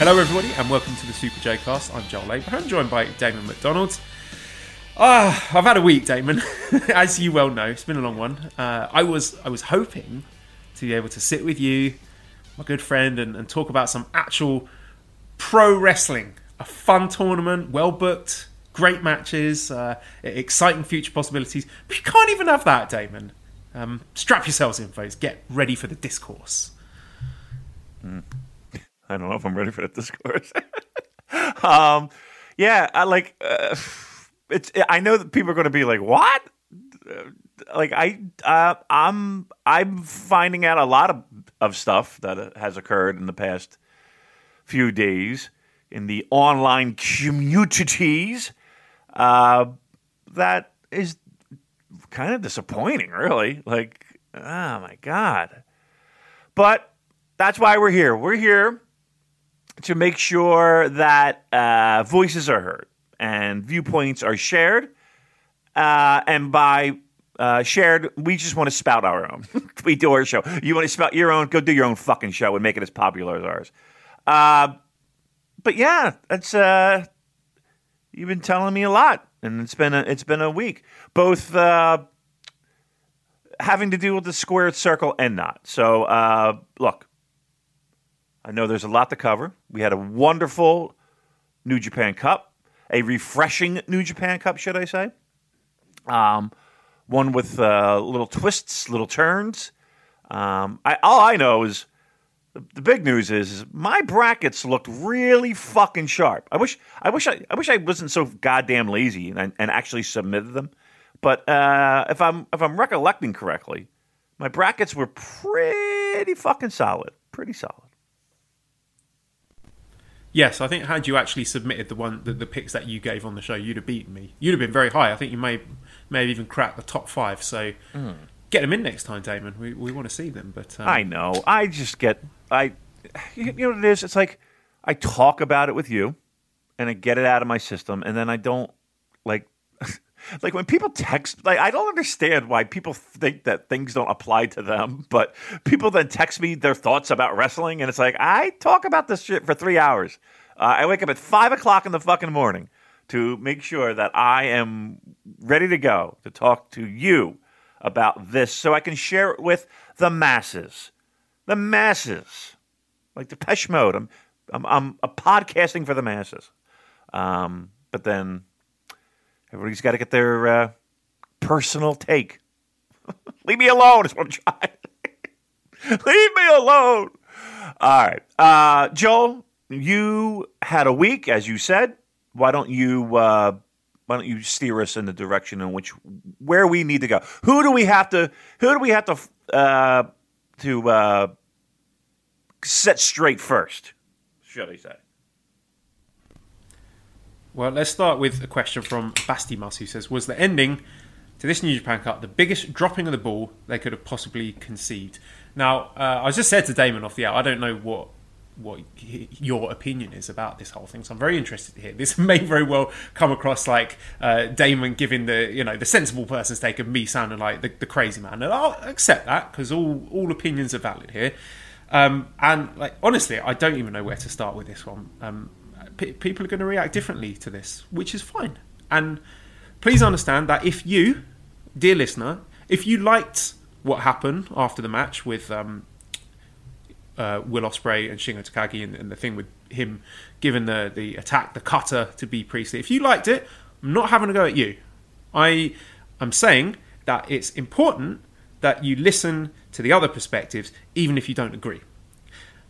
Hello, everybody, and welcome to the Super J Cast. I'm Joel Abraham, joined by Damon McDonald. Ah, I've had a week, Damon, as you well know. It's been a long one. Uh, I was I was hoping to be able to sit with you, my good friend, and, and talk about some actual pro wrestling. A fun tournament, well booked, great matches, uh, exciting future possibilities. But you can't even have that, Damon. Um, strap yourselves in, folks. Get ready for the discourse. I don't know if I'm ready for that discourse. um, yeah, I like uh, it's. I know that people are going to be like, "What?" Uh, Like I, uh, I'm, I'm finding out a lot of of stuff that has occurred in the past few days in the online communities. Uh, that is kind of disappointing, really. Like, oh my god! But that's why we're here. We're here to make sure that uh, voices are heard and viewpoints are shared. Uh, and by uh, shared, we just want to spout our own. we do our show. You want to spout your own? Go do your own fucking show and make it as popular as ours. Uh, but yeah, that's uh, you've been telling me a lot, and it's been a, it's been a week, both uh, having to do with the squared circle and not. So uh, look, I know there's a lot to cover. We had a wonderful New Japan Cup, a refreshing New Japan Cup, should I say? Um, one with uh, little twists, little turns. Um, I, all I know is the, the big news is, is my brackets looked really fucking sharp. I wish, I wish, I, I wish I wasn't so goddamn lazy and, and actually submitted them. But uh, if I'm if I'm recollecting correctly, my brackets were pretty fucking solid, pretty solid. Yes, I think had you actually submitted the one the, the picks that you gave on the show, you'd have beaten me. You'd have been very high. I think you may may have even cracked the top five. So get them in next time, Damon. We we want to see them. But um, I know. I just get I you know what it is? It's like I talk about it with you and I get it out of my system and then I don't like like when people text like I don't understand why people think that things don't apply to them, but people then text me their thoughts about wrestling and it's like I talk about this shit for 3 hours. Uh, I wake up at 5 o'clock in the fucking morning to make sure that I am ready to go to talk to you about this so I can share it with the masses the masses, like Depeche Mode. I'm, I'm, I'm podcasting for the masses. Um, but then everybody's got to get their uh, personal take. Leave me alone is what I'm trying. Leave me alone. All right, uh, Joel, you had a week, as you said. Why don't you? Uh, why don't you steer us in the direction in which where we need to go? Who do we have to? Who do we have to? Uh, to uh, set straight first, should I say? Well, let's start with a question from Bastimas, who says, "Was the ending to this New Japan Cup the biggest dropping of the ball they could have possibly conceived?" Now, uh, I just said to Damon off the air, I don't know what what your opinion is about this whole thing. So I'm very interested to hear. This may very well come across like uh, Damon giving the you know the sensible person's take of me sounding like the, the crazy man, and I'll accept that because all all opinions are valid here. Um, and like honestly, I don't even know where to start with this one. Um, p- people are going to react differently to this, which is fine. And please understand that if you, dear listener, if you liked what happened after the match with um, uh, Will Ospreay and Shingo Takagi and, and the thing with him giving the the attack the cutter to Bea Priestley. If you liked it, I'm not having a go at you. I am saying that it's important that you listen to the other perspectives, even if you don't agree.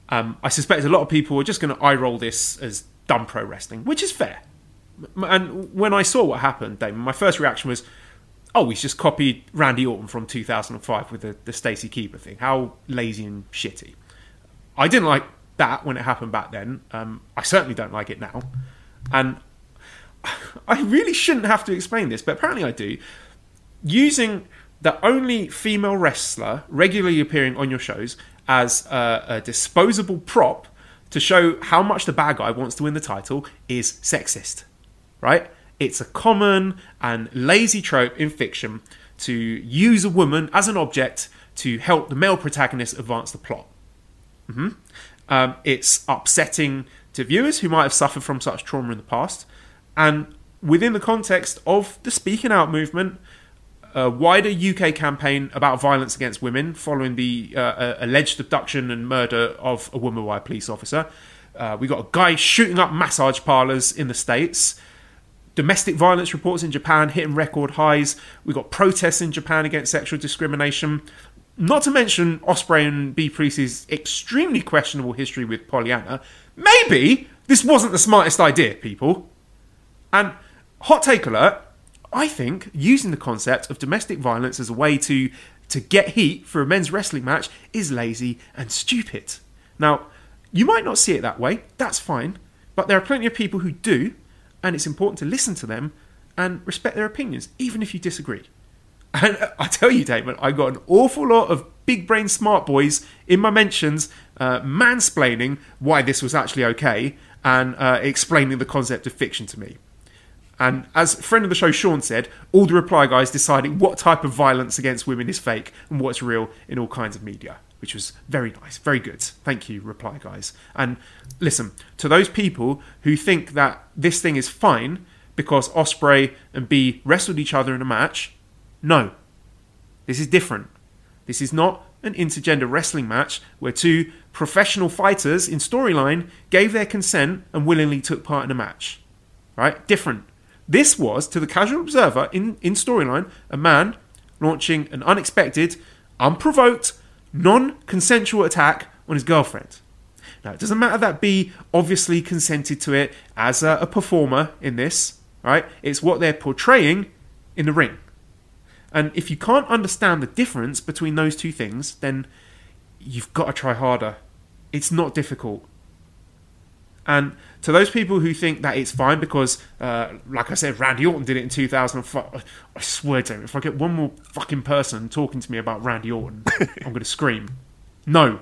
Um, I suspect a lot of people are just going to eye roll this as dumb pro wrestling, which is fair. And when I saw what happened, Damon, my first reaction was, "Oh, he's just copied Randy Orton from 2005 with the, the Stacy Keibler thing. How lazy and shitty." I didn't like that when it happened back then. Um, I certainly don't like it now. And I really shouldn't have to explain this, but apparently I do. Using the only female wrestler regularly appearing on your shows as a, a disposable prop to show how much the bad guy wants to win the title is sexist, right? It's a common and lazy trope in fiction to use a woman as an object to help the male protagonist advance the plot. Mm-hmm. Um, it's upsetting to viewers who might have suffered from such trauma in the past, and within the context of the speaking out movement, a wider UK campaign about violence against women following the uh, uh, alleged abduction and murder of a woman by a police officer. Uh, we got a guy shooting up massage parlors in the States. Domestic violence reports in Japan hitting record highs. We got protests in Japan against sexual discrimination. Not to mention Ospreay and Bea Priest's extremely questionable history with Pollyanna. Maybe this wasn't the smartest idea, people. And hot take alert I think using the concept of domestic violence as a way to to get heat for a men's wrestling match is lazy and stupid. Now, you might not see it that way, that's fine, but there are plenty of people who do, and it's important to listen to them and respect their opinions, even if you disagree. And I tell you, Damon, I got an awful lot of big brain smart boys in my mentions uh, mansplaining why this was actually okay and uh, explaining the concept of fiction to me. And as friend of the show Sean said, all the reply guys deciding what type of violence against women is fake and what's real in all kinds of media, which was very nice, very good. Thank you, reply guys. And listen, to those people who think that this thing is fine because Ospreay and Bea wrestled each other in a match, no. This is different. This is not an intergender wrestling match where two professional fighters in storyline gave their consent and willingly took part in a match. Right? Different. This was, to the casual observer in, in storyline, a man launching an unexpected, unprovoked, non consensual attack on his girlfriend. Now, it doesn't matter that Bea obviously consented to it as a, a performer in this, right? It's what they're portraying in the ring. And if you can't understand the difference between those two things, then you've got to try harder. It's not difficult. And to those people who think that it's fine because, uh, like I said, Randy Orton did it in 2005, I swear to you, if I get one more fucking person talking to me about Randy Orton, I'm going to scream. No,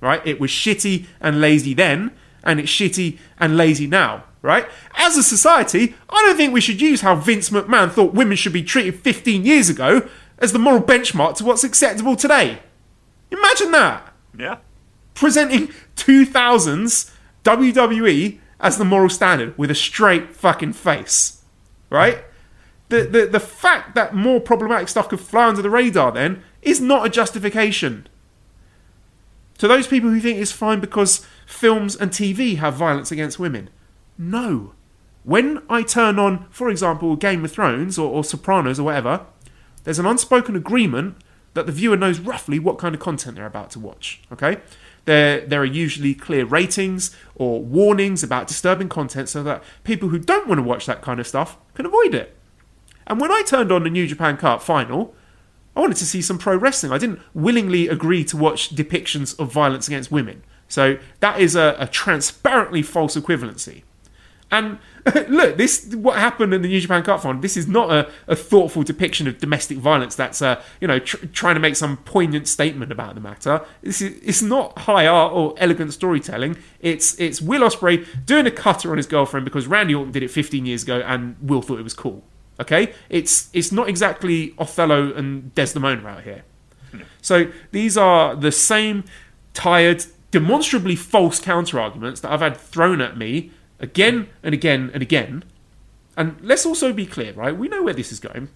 right? It was shitty and lazy then, and it's shitty and lazy now, right? As a society, I don't think we should use how Vince McMahon thought women should be treated 15 years ago as the moral benchmark to what's acceptable today. Imagine that. Yeah. Presenting 2000s WWE as the moral standard with a straight fucking face, right? The, the, the fact that more problematic stuff could fly under the radar then is not a justification. To those people who think it's fine because films and TV have violence against women, no. When I turn on, for example, Game of Thrones or, or Sopranos or whatever, there's an unspoken agreement that the viewer knows roughly what kind of content they're about to watch. Okay? There, there are usually clear ratings or warnings about disturbing content so that people who don't want to watch that kind of stuff can avoid it. And when I turned on the New Japan Cup final, I wanted to see some pro wrestling. I didn't willingly agree to watch depictions of violence against women. So that is a, a transparently false equivalency. And look, this what happened in the New Japan Cup final. This is not a, a thoughtful depiction of domestic violence. That's uh, you know tr- trying to make some poignant statement about the matter. This is it's not high art or elegant storytelling. It's it's Will Ospreay doing a cutter on his girlfriend because Randy Orton did it 15 years ago and Will thought it was cool. Okay, it's it's not exactly Othello and Desdemona out here. So these are the same tired, demonstrably false counter arguments that I've had thrown at me again and again and again. And let's also be clear, right? We know where this is going.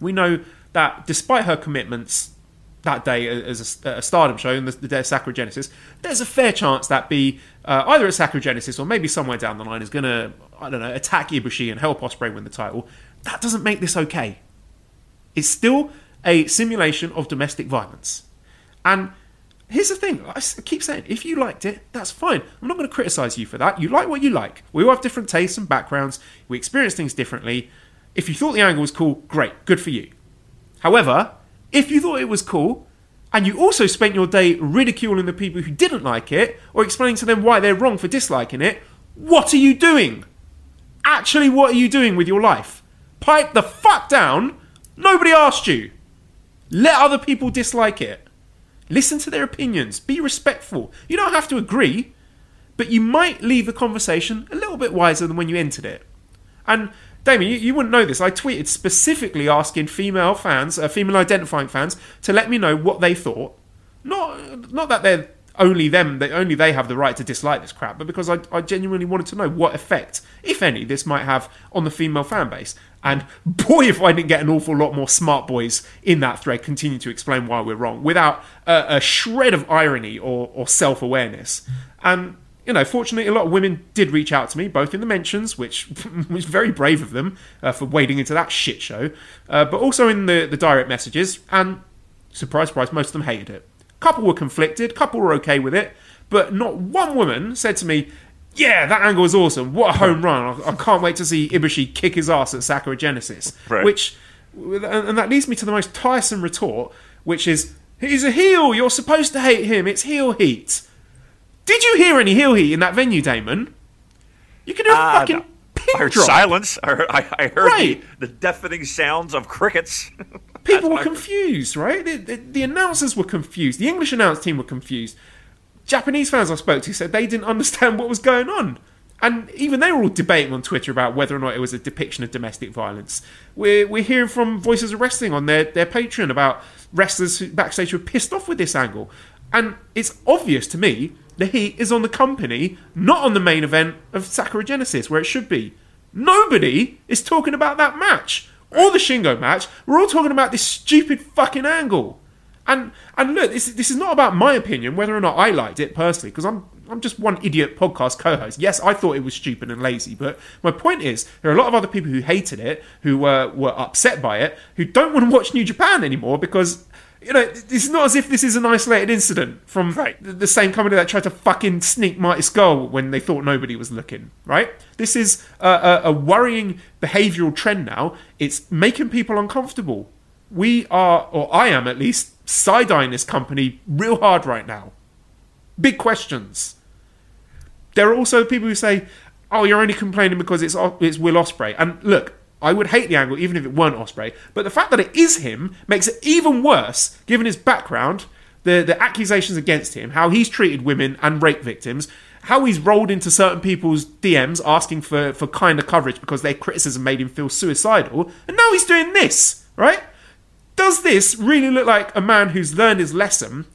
We know that despite her commitments that day as a, a Stardom show and the, the day of Sakura Genesis, there's a fair chance that Bea uh, either at Sakura Genesis or maybe somewhere down the line is going to, I don't know, attack Ibushi and help Ospreay win the title. That doesn't make this okay. It's still a simulation of domestic violence. And here's the thing I keep saying, if you liked it, that's fine. I'm not going to criticize you for that. You like what you like. We all have different tastes and backgrounds, we experience things differently. If you thought the angle was cool, great, good for you. However, if you thought it was cool, and you also spent your day ridiculing the people who didn't like it, or explaining to them why they're wrong for disliking it, what are you doing? actually what are you doing with your life? Pipe the fuck down. Nobody asked you. Let other people dislike it. Listen to their opinions. Be respectful. You don't have to agree, but you might leave the conversation a little bit wiser than when you entered it. And Damon, you, you wouldn't know this. I tweeted specifically asking female fans, uh, female identifying fans, to let me know what they thought. Not, not that they're only them, they, only they have the right to dislike this crap, but because I, I genuinely wanted to know what effect, if any, this might have on the female fan base. And boy, if I didn't get an awful lot more smart boys in that thread continue to explain why we're wrong without a, a shred of irony or, or self awareness. And you know, fortunately, a lot of women did reach out to me, both in the mentions, which was very brave of them uh, for wading into that shit show, uh, but also in the, the direct messages. And surprise, surprise, most of them hated it. Couple were conflicted, couple were okay with it, but not one woman said to me, yeah, that angle is awesome. What a home run. I, I can't wait to see Ibushi kick his ass at Sakura Genesis. Right. Which, and that leads me to the most tiresome retort, which is, he's a heel. You're supposed to hate him. It's heel heat. Did you hear any heel heat in that venue, Damon? You can hear a Uh, fucking no. I heard drop. silence. I heard, I, I heard Right. the, the deafening sounds of crickets. People were what I heard. confused, right? The, the, the announcers were confused. The English announce team were confused. Japanese fans I spoke to said they didn't understand what was going on. And even they were all debating on Twitter about whether or not it was a depiction of domestic violence. We're, we're hearing from Voices of Wrestling on their, their Patreon about wrestlers who, backstage who are pissed off with this angle. And it's obvious to me the heat is on the company, not on the main event of Sakura Genesis, where it should be. Nobody is talking about that match or the Shingo match. We're all talking about this stupid fucking angle. And and look, this this is not about my opinion, whether or not I liked it personally, because I'm I'm just one idiot podcast co-host. Yes, I thought it was stupid and lazy, but my point is there are a lot of other people who hated it, who were were upset by it, who don't want to watch New Japan anymore because. You know, it's not as if this is an isolated incident from Right. the the same company that tried to fucking sneak Mighty Skull when they thought nobody was looking, right? This is a, a, a worrying behavioural trend now. It's making people uncomfortable. We are, or I am at least, side eyeing this company real hard right now. Big questions. There are also people who say, "Oh, you're only complaining because it's it's Will Ospreay." And look, I would hate the angle even if it weren't Ospreay, but the fact that it is him makes it even worse, given his background, the the accusations against him, how he's treated women and rape victims, how he's rolled into certain people's DMs asking for for kinder coverage because their criticism made him feel suicidal, and now he's doing this, right? Does this really look like a man who's learned his lesson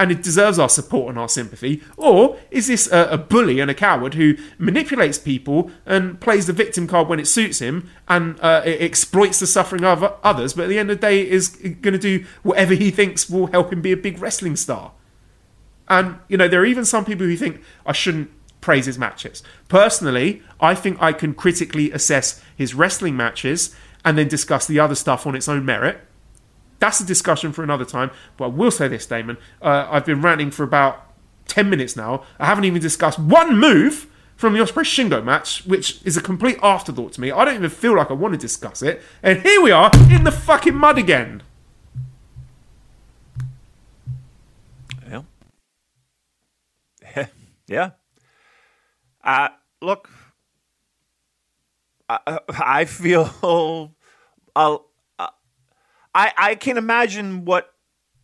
and it deserves our support and our sympathy? Or is this a, a bully and a coward who manipulates people and plays the victim card when it suits him and uh, it exploits the suffering of others, but at the end of the day is going to do whatever he thinks will help him be a big wrestling star? And, you know, there are even some people who think I shouldn't praise his matches. Personally, I think I can critically assess his wrestling matches and then discuss the other stuff on its own merit. That's a discussion for another time. But I will say this, Damon. Uh, I've been ranting for about 10 minutes now. I haven't even discussed one move from the Ospreay Shingo match, which is a complete afterthought to me. I don't even feel like I want to discuss it. And here we are in the fucking mud again. Yeah. yeah. Uh, look, I, I feel. I I can imagine what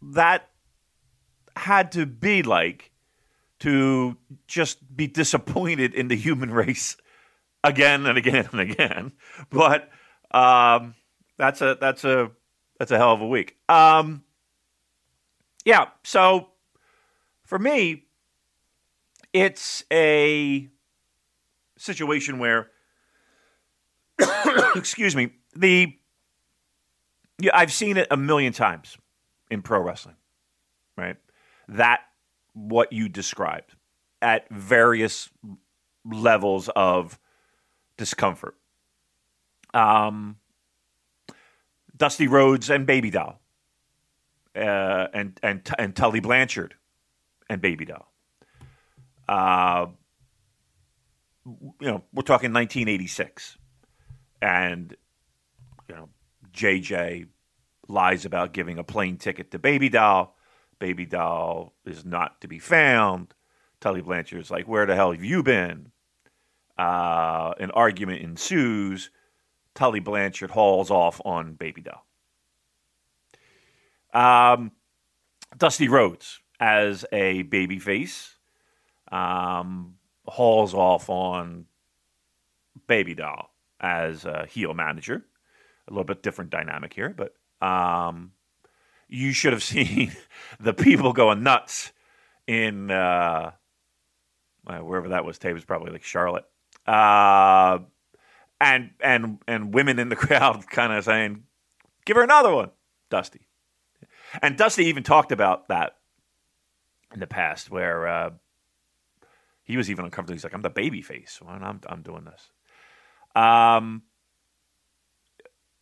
that had to be like to just be disappointed in the human race again and again and again. But um, that's a that's a that's a hell of a week. Um, yeah. So for me, it's a situation where, excuse me, the yeah, I've seen it a million times in pro wrestling, right? That what you described at various levels of discomfort. Um, Dusty Rhodes and Baby Doll, uh, and and and Tully Blanchard and Baby Doll. Uh, you know, we're talking 1986, and you know, JJ lies about giving a plane ticket to Baby Doll. Baby Doll is not to be found. Tully Blanchard is like, "Where the hell have you been?" uh, an argument ensues. Tully Blanchard hauls off on Baby Doll. Um, Dusty Rhodes as a babyface um, hauls off on Baby Doll as a heel manager. A little bit different dynamic here, but um, you should have seen the people going nuts in uh, wherever that was. Tate was probably like Charlotte, uh, and and and women in the crowd kind of saying, "Give her another one, Dusty." And Dusty even talked about that in the past, where uh, he was even uncomfortable. He's like, "I'm the baby face. I'm I'm doing this." Um,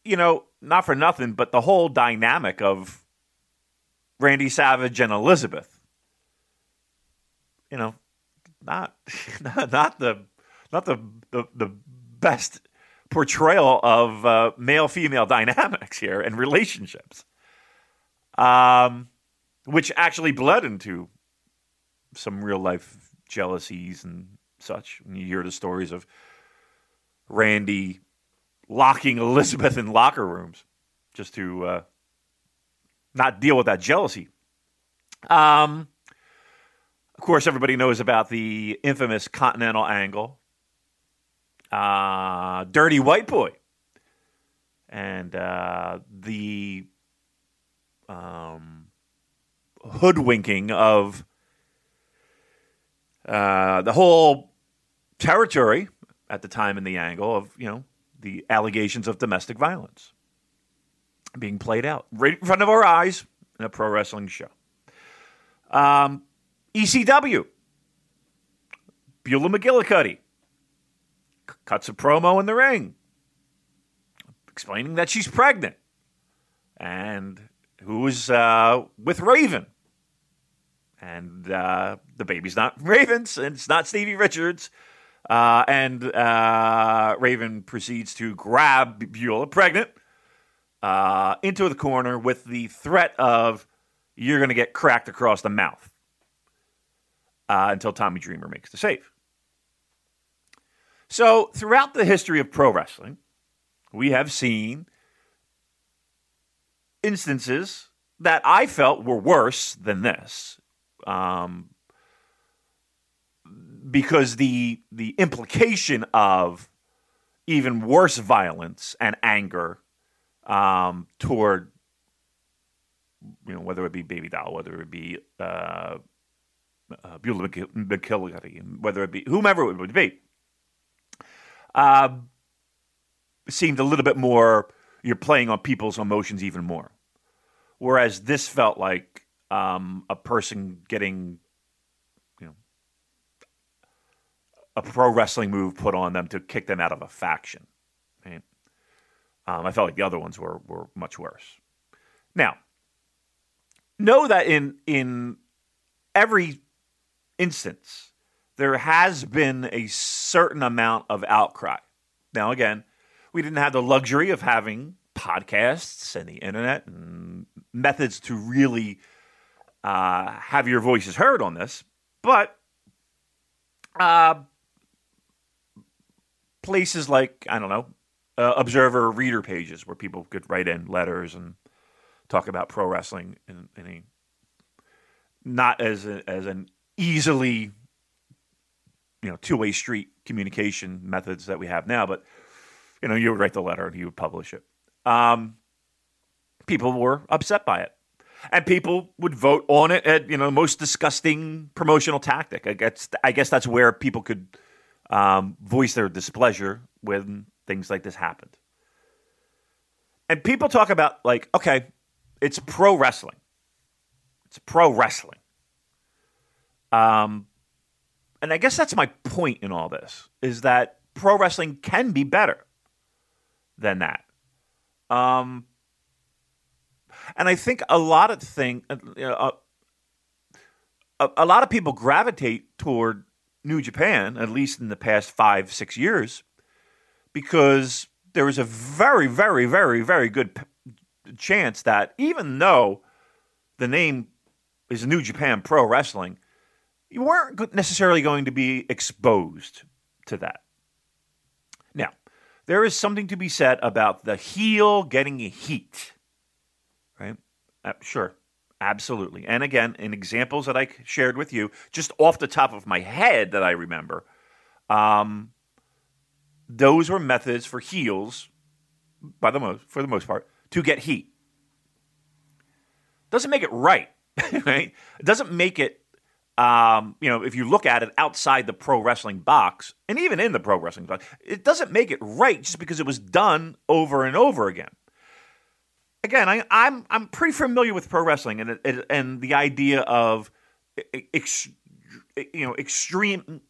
you know, not for nothing, but the whole dynamic of Randy Savage and Elizabeth, you know, not not, the not the, the the best portrayal of uh, male female dynamics here and relationships, um, which actually bled into some real life jealousies and such. When you hear the stories of Randy locking Elizabeth in locker rooms just to uh, not deal with that jealousy. Um, of course, everybody knows about the infamous Continental Angle, uh, Dirty White Boy, and uh, the um, hoodwinking of uh, the whole territory at the time in the angle of, you know, the allegations of domestic violence being played out right in front of our eyes in a pro wrestling show. Um, ECW, Beulah McGillicuddy c- cuts a promo in the ring explaining that she's pregnant and who's uh, with Raven. And uh, the baby's not Raven's, and it's not Stevie Richards. Uh, and uh, Raven proceeds to grab Beulah, pregnant, uh, into the corner with the threat of you're going to get cracked across the mouth uh, until Tommy Dreamer makes the save. So, throughout the history of pro wrestling, we have seen instances that I felt were worse than this. Um, because the the implication of even worse violence and anger um, toward you know whether it be Baby Doll, whether it be uh, uh, Beulah whether it be whomever it would be, uh, seemed a little bit more. You're playing on people's emotions even more, whereas this felt like um, a person getting a pro wrestling move put on them to kick them out of a faction. Right? Um, I felt like the other ones were were much worse. Now, know that in in every instance, there has been a certain amount of outcry. Now, again, we didn't have the luxury of having podcasts and the internet and methods to really uh, have your voices heard on this, but uh, places like I don't know, uh, Observer reader pages where people could write in letters and talk about pro wrestling in, in a not as a, as an easily you know two way street communication methods that we have now, but you know you would write the letter and you would publish it. Um, people were upset by it. And people would vote on it at you know most disgusting promotional tactic. I guess I guess that's where people could um, voice their displeasure when things like this happened. And people talk about, like, okay, it's pro wrestling. It's pro wrestling. Um, and I guess that's my point in all this is that pro wrestling can be better than that. Um, and I think a lot of thing, uh, uh a, a lot of people gravitate toward New Japan, at least in the past five, six years, because there was a very, very, very, very good p- chance that even though the name is New Japan Pro Wrestling, you weren't necessarily going to be exposed to that. Now, there is something to be said about the heel getting a heat, right? Uh, sure, absolutely. And again, in examples that I shared with you, just off the top of my head that I remember, um, those were methods for heels, by the most for the most part, to get heat. Doesn't make it right, right? It doesn't make it um, you know, if you look at it outside the pro wrestling box, and even in the pro wrestling box, it doesn't make it right just because it was done over and over again. Again, I, am I'm, I'm pretty familiar with pro wrestling and and the idea of ex, you know extreme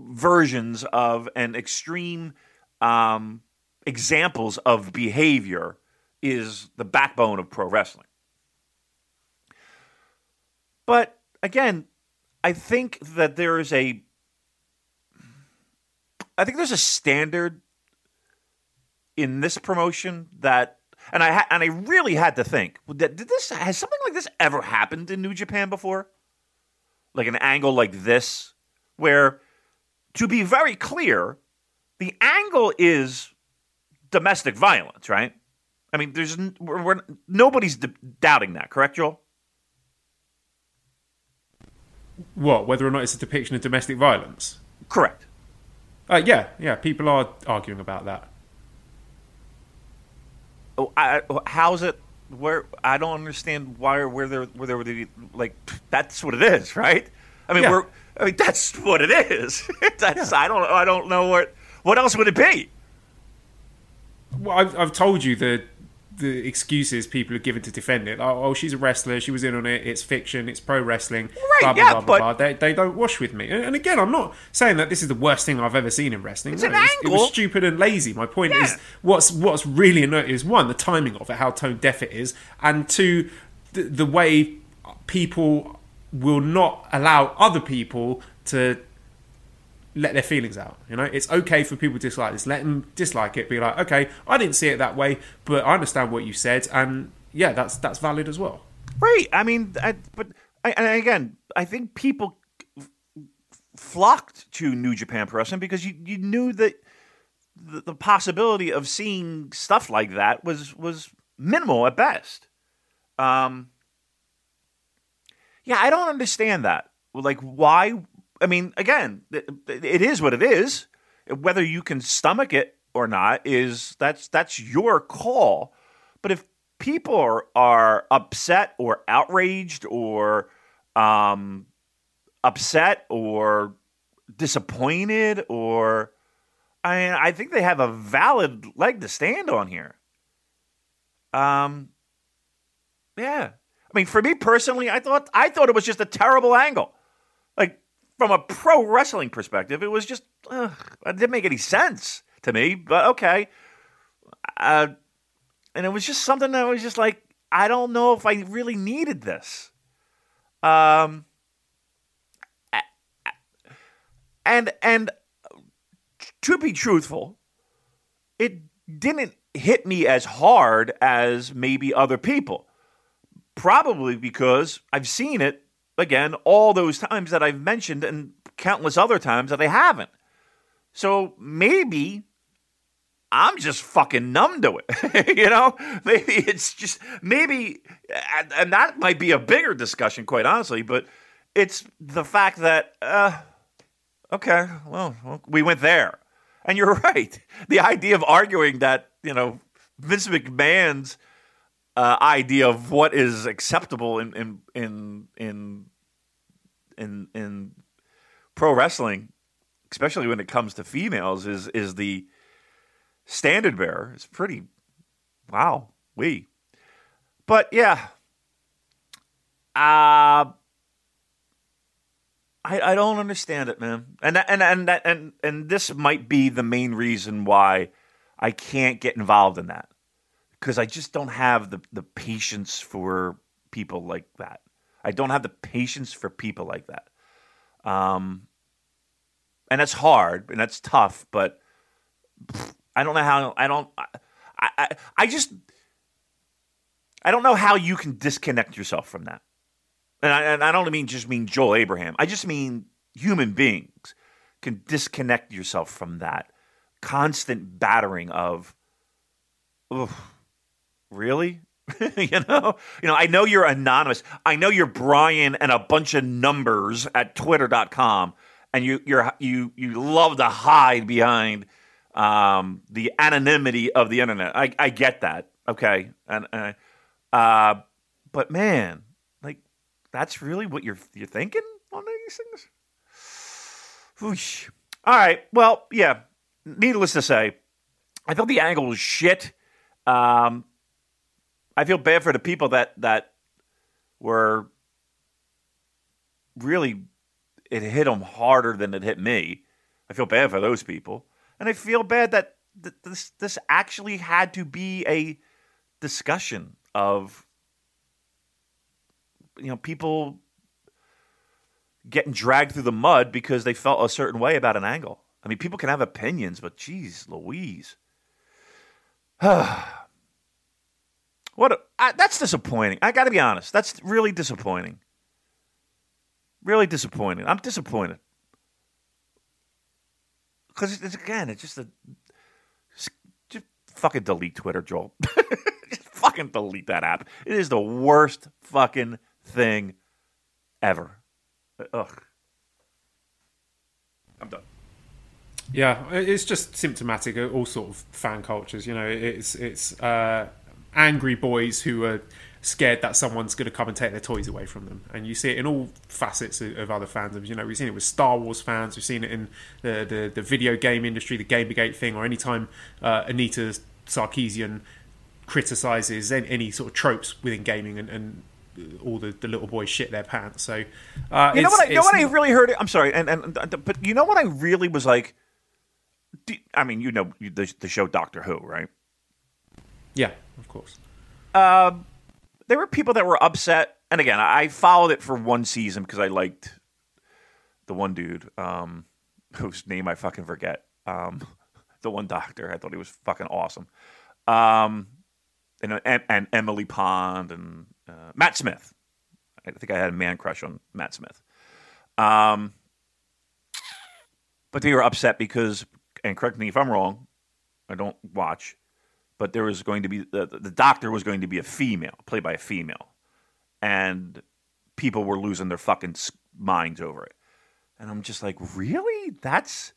versions of and extreme um, examples of behavior is the backbone of pro wrestling. But again, I think that there is a I think there's a standard in this promotion that and I ha- and I really had to think did this has something like this ever happened in New Japan before? Like an angle like this where to be very clear, the angle is domestic violence, right? I mean, there's we're, we're, nobody's d- doubting that, correct, Joel? What? Whether or not it's a depiction of domestic violence? Correct. Uh, yeah, yeah. People are arguing about that. Oh, I, how's it? Where I don't understand why where there where there would like that's what it is, right? I mean, yeah. we're I mean that's what it is. that's yeah. I don't I don't know what what else would it be. Well, I've, I've told you the the excuses people are given to defend it. Oh, oh, she's a wrestler. She was in on it. It's fiction. It's pro wrestling. Right, blah, blah, yeah, blah, but blah, They, they don't wash with me. And, and, again, I'm not saying that this is the worst thing I've ever seen in wrestling. It's no, an it was, angle. It was stupid and lazy. My point yeah. is, what's what's really annoying is one, the timing of it, how tone deaf it is, and two, the, the way people will not allow other people to let their feelings out. You know, it's okay for people to dislike this. Let them dislike it. Be like, okay, I didn't see it that way, but I understand what you said, and yeah, that's that's valid as well. Right. I mean, I, but I, and again, I think people flocked to New Japan Pro Wrestling because you you knew that the, the possibility of seeing stuff like that was was minimal at best. Um. Yeah, I don't understand that. Like, why I mean, again, it is what it is. Whether you can stomach it or not is that's that's your call. But if people are, are upset or outraged or um, upset or disappointed or I mean, I think they have a valid leg to stand on here. Um, yeah. I mean, for me personally, I thought I thought it was just a terrible angle. From a pro wrestling perspective, it was just uh, it didn't make any sense to me. But okay, uh, and it was just something that was just like I don't know if I really needed this. Um, and and to be truthful, it didn't hit me as hard as maybe other people. Probably because I've seen it again, all those times that I've mentioned and countless other times that I haven't. So maybe I'm just fucking numb to it. you know, maybe it's just maybe, and that might be a bigger discussion, quite honestly. But it's the fact that, uh, okay, well, we went there, and you're right. The idea of arguing that you know Vince McMahon's uh, idea of what is acceptable in in in in in in pro wrestling, especially when it comes to females, is is the standard bearer. It's pretty wow, we. But yeah, uh I, I don't understand it, man. And and and and and this might be the main reason why I can't get involved in that because I just don't have the the patience for people like that. I don't have the patience for people like that. Um, and that's hard and that's tough, but I don't know how. I don't. I, I, I just. I don't know how you can disconnect yourself from that. And I, and I don't mean just mean Joel Abraham. I just mean human beings can disconnect yourself from that constant battering of, really? you know, you know. I know you're anonymous. I know you're Brian and a bunch of numbers at Twitter.com, and you you're you you love to hide behind um, the anonymity of the internet. I, I get that. Okay, and uh, uh, but man, like that's really what you're you're thinking on these things. Whoosh. All right. Well, yeah. Needless to say, I thought the angle was shit. Um, I feel bad for the people that that were really it hit them harder than it hit me. I feel bad for those people, and I feel bad that th- this this actually had to be a discussion of you know people getting dragged through the mud because they felt a certain way about an angle. I mean, people can have opinions, but geez, Louise. what a, I, that's disappointing. I got to be honest. That's really disappointing. Really disappointing. I'm disappointed because it's again, it's just a just, just fucking delete Twitter, Joel. just fucking delete that app. It is the worst fucking thing ever. Ugh. I'm done. Yeah, it's just symptomatic of all sort of fan cultures. You know, it's it's uh, angry boys who are scared that someone's going to come and take their toys away from them, and you see it in all facets of, of other fandoms. You know, we've seen it with Star Wars fans, we've seen it in the the, the video game industry, the GamerGate thing, or anytime uh, Anita Sarkeesian criticizes any, any, sort of tropes within gaming and, and all the, the little boys shit their pants. So uh, you know what I, you know what I really heard. It, I'm sorry, and, and but you know what I really was like. I mean, you know the, the show Doctor Who, right? Yeah, of course. Uh, there were people that were upset, and again, I followed it for one season because I liked the one dude, um, whose name I fucking forget. Um, the one doctor, I thought he was fucking awesome. Um, and, and, and Emily Pond and uh, Matt Smith. I think I had a man crush on Matt Smith. Um, but they were upset because, and correct me if I'm wrong, I don't watch, but there was going to be the, the doctor was going to be a female, played by a female, and people were losing their fucking minds over it. And I'm just like, really? That's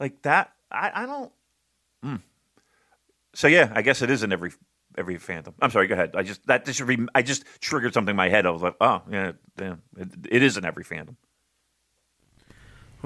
like that? I, I don't. Mm. So yeah, I guess it is in every every Phantom. I'm sorry. Go ahead. I just that just re, I just triggered something in my head. I was like, oh yeah, damn, it, it is in every Phantom.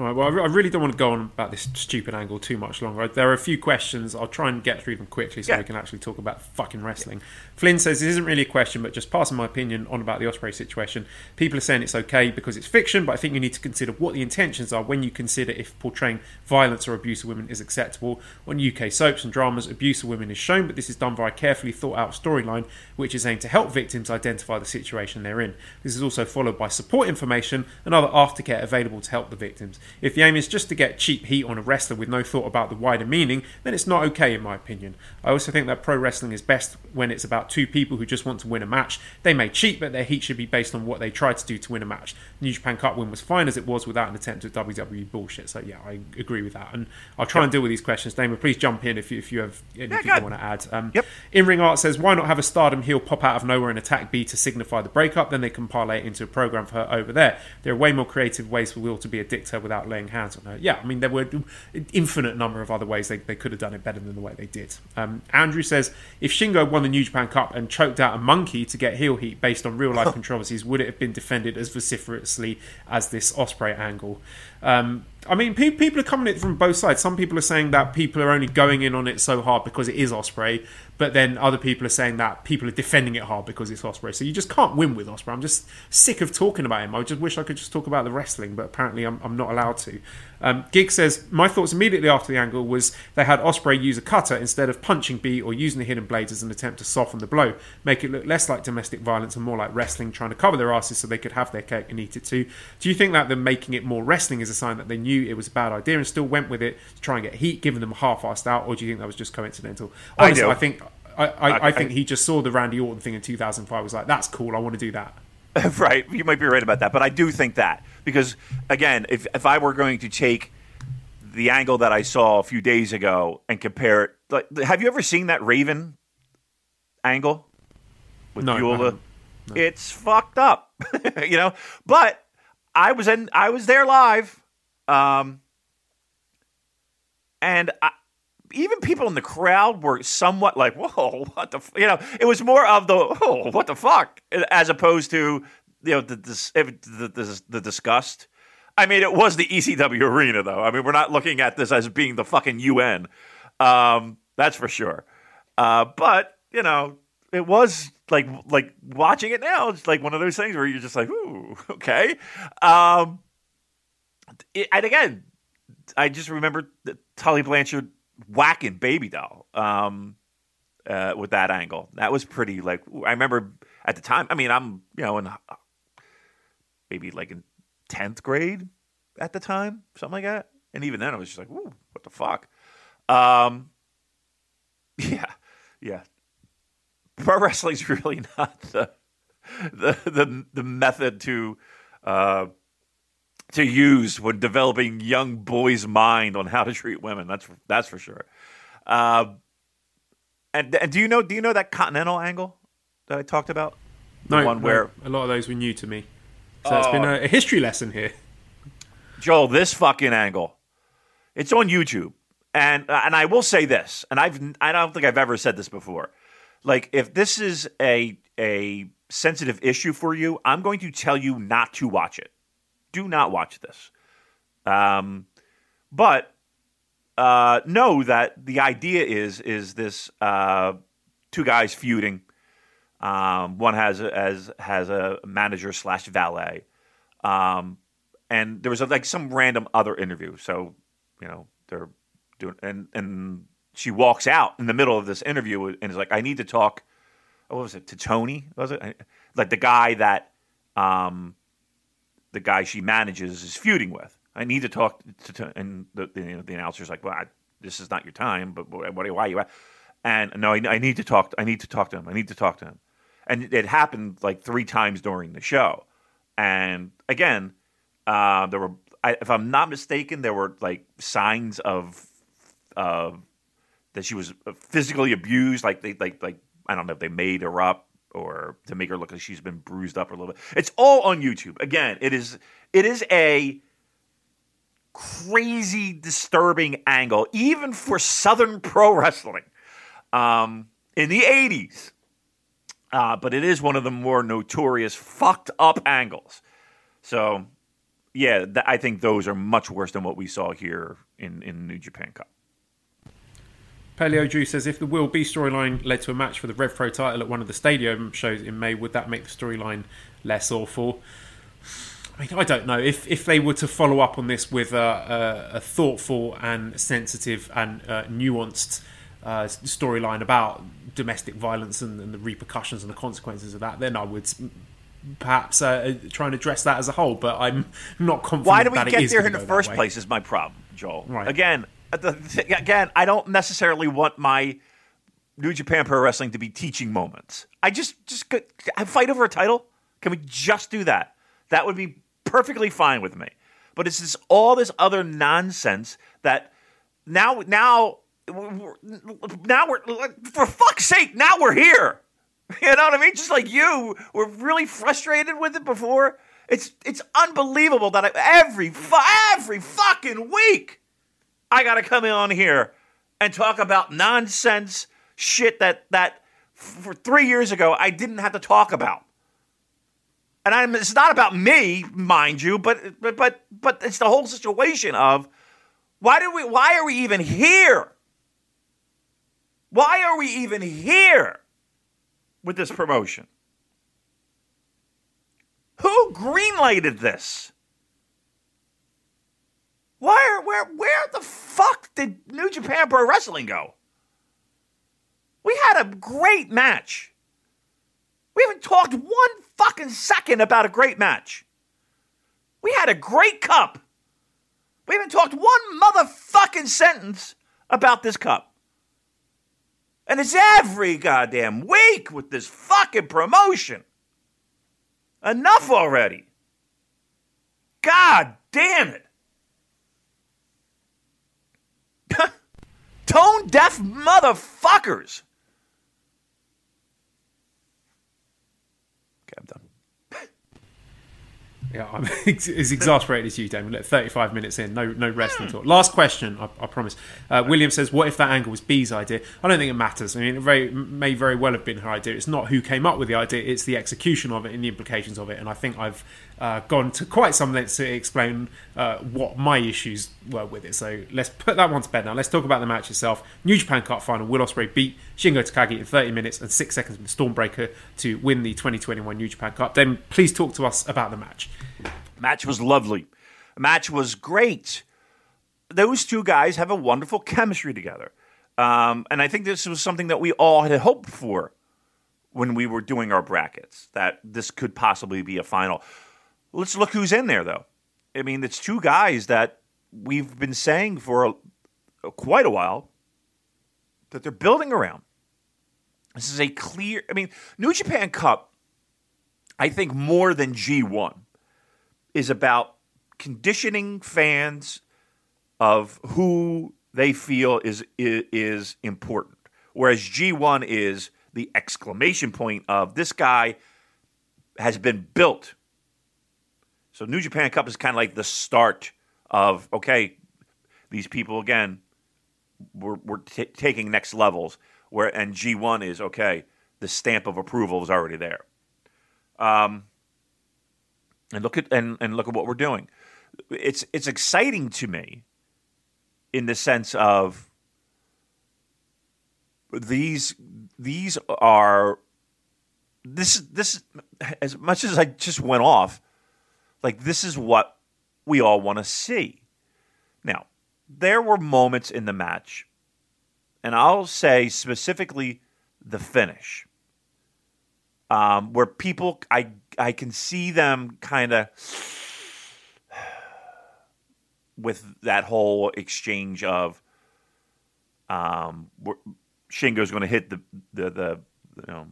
All right, well, I really don't want to go on about this stupid angle too much longer. There are a few questions. I'll try and get through them quickly so yeah. we can actually talk about fucking wrestling. Yeah. Flynn says this isn't really a question, but just passing my opinion on about the Ospreay situation. People are saying it's okay because it's fiction, but I think you need to consider what the intentions are when you consider if portraying violence or abuse of women is acceptable. On UK soaps and dramas, abuse of women is shown, but this is done via a carefully thought out storyline which is aimed to help victims identify the situation they're in. This is also followed by support information and other aftercare available to help the victims. If the aim is just to get cheap heat on a wrestler with no thought about the wider meaning, then it's not okay in my opinion. I also think that pro wrestling is best when it's about two people who just want to win a match. They may cheat, but their heat should be based on what they tried to do to win a match. New Japan Cup win was fine as it was without an attempt at WWE bullshit. So yeah, I agree with that, and I'll try yep. and deal with these questions. Damon, please jump in if you, if you have anything yeah, you want to add. Um, yep. In Ring Art says, why not have a Stardom heel pop out of nowhere and attack Bea to signify the breakup? Then they can parlay it into a program for her over there. There are way more creative ways for Will to be a dictator without laying hands on her. Yeah, I mean there were an infinite number of other ways they, they could have done it better than the way they did. Um, Andrew says, if Shingo won the New Japan Cup and choked out a monkey to get heel heat based on real life controversies, would it have been defended as vociferously as this Ospreay angle? Um, I mean, pe- people are coming at it from both sides. Some people are saying that people are only going in on it so hard because it is Ospreay, but then other people are saying that people are defending it hard because it's Ospreay. So you just can't win with Ospreay. I'm just sick of talking about him. I just wish I could just talk about the wrestling, but apparently I'm, I'm not allowed to. Um, Gig says my thoughts immediately after the angle was they had Ospreay use a cutter instead of punching Bea or using the hidden blades as an attempt to soften the blow, make it look less like domestic violence and more like wrestling, trying to cover their asses so they could have their cake and eat it too. Do you think that them making it more wrestling is a sign that they knew it was a bad idea and still went with it to try and get heat, giving them half-assed out, or do you think that was just coincidental? Honestly, I, I think I, I, I, think he just saw the Randy Orton thing in 2005. Was like, that's cool. I want to do that. right. You might be right about that, but I do think that because again, if if I were going to take the angle that I saw a few days ago and compare it. Like, have you ever seen that Raven angle with No, Beulah? haven't. It's fucked up, you know. But I was in, I was there live, um, and I, even people in the crowd were somewhat like, "Whoa, what the?" F-? You know, it was more of the "Oh, what the fuck," as opposed to you know the dis- the, the, the disgust. I mean, it was the ECW arena, though. I mean, we're not looking at this as being the fucking UN. Um, that's for sure. Uh, but you know, it was like like watching it now. It's like one of those things where you're just like, "Ooh, okay." Um, it, and again, I just remember Tully Blanchard whacking Baby Doll um, uh, with that angle. That was pretty. Like I remember at the time. I mean, I'm you know in maybe like in tenth grade at the time, something like that. And even then, I was just like, "Ooh, what the fuck." Um, yeah, yeah. Pro wrestling's really not the the the, the method to uh, to use when developing young boys' mind on how to treat women. That's that's for sure. Uh, and and do you know do you know that continental angle that I talked about? The No, one no, where a lot of those were new to me. So it's been Oh. a, a history lesson here. Joel, this fucking angle, it's on YouTube, and uh, and I will say this, and I've I don't think I've ever said this before. Like, if this is a a sensitive issue for you, I'm going to tell you not to watch it. Do not watch this. Um, but uh, know that the idea is is this uh, two guys feuding. Um, one has a, as has a manager slash valet. Um, and there was like some random other interview. So, you know, they're doing, and and she walks out in the middle of this interview and is like, "I need to talk." oh, What was it to Tony? Was it like the guy that, um, the guy she manages is feuding with? I need to talk to, to and the the, you know, the announcer's like, "Well, I, this is not your time, but what, why are you?" At? And no, I, I need to talk. I need to talk to him. I need to talk to him. And it happened like three times during the show. And again, uh, there were, I, if I'm not mistaken, there were like signs of, uh, that she was physically abused. Like they, like, like I don't know if they made her up or to make her look like she's been bruised up a little bit. It's all on YouTube. Again, it is, it is a crazy, disturbing angle, even for Southern pro wrestling, um, in the '80s. Uh, but it is one of the more notorious fucked up angles. So, yeah, th- I think those are much worse than what we saw here in, in New Japan Cup. Paleo Drew says if the Will Bea storyline led to a match for the Rev Pro title at one of the stadium shows in May, would that make the storyline less awful? I mean, I don't know. If if they were to follow up on this with a, a, a thoughtful and sensitive and uh, nuanced uh, storyline about domestic violence and, and the repercussions and the consequences of that, then I would perhaps uh, try and address that as a whole. But I'm not confident. Why do we get there in the first place? Is my problem, Joel. Right. Again, uh, Uh, again, I don't necessarily want my New Japan Pro Wrestling to be teaching moments. I just just could, I fight over a title. Can we just do that? That would be perfectly fine with me. But it's this all this other nonsense that now now now we're for fuck's sake now we're here. You know what I mean? Just like you were really frustrated with it before. It's it's unbelievable that I, every every fucking week I got to come in on here and talk about nonsense shit that that for 3 years ago I didn't have to talk about. And I'm, it's not about me, mind you, but but but but it's the whole situation of why do we why are we even here? Why are we even here with this promotion? Who greenlighted this? Where where where the fuck did New Japan Pro Wrestling go? We had a great match. We haven't talked one fucking second about a great match. We had a great cup. We haven't talked one motherfucking sentence about this cup. And it's every goddamn week with this fucking promotion. Enough already. God damn it. Tone deaf motherfuckers. Okay, I'm done. Yeah, I'm as exasperated as you, Damon. Look, 35 minutes in, no no rest at all. Last question, I, I promise. Uh, William says, "What if that angle was Bea's idea?" I don't think it matters. I mean, it very may very well have been her idea. It's not who came up with the idea; it's the execution of it and the implications of it. And I think I've uh, gone to quite some lengths to explain uh, what my issues were with it. So let's put that one to bed now. Let's talk about the match itself. New Japan Cup final. Will Ospreay beat Shingo Takagi in 30 minutes and six seconds with Stormbreaker to win the 2021 New Japan Cup. Then please talk to us about the match. Match was lovely. Match was great. Those two guys have a wonderful chemistry together. Um, and I think this was something that we all had hoped for when we were doing our brackets, that this could possibly be a final. Let's look who's in there, though. I mean, it's two guys that we've been saying for a, a, quite a while that they're building around. This is a clear. I mean, New Japan Cup. I think more than G1 is about conditioning fans of who they feel is is, is important, whereas G1 is the exclamation point of this guy has been built so New Japan Cup is kind of like the start of okay, these people again, we're, we're t- taking next levels. Where and G one is okay, the stamp of approval is already there. Um, and look at and, and look at what we're doing. It's it's exciting to me, in the sense of these these are this this as much as I just went off like, this is what we all want to see. Now, there were moments in the match, and I'll say specifically the finish, um, where people, I, I can see them kind of with that whole exchange of um, Shingo's going to hit the, the, the, you know,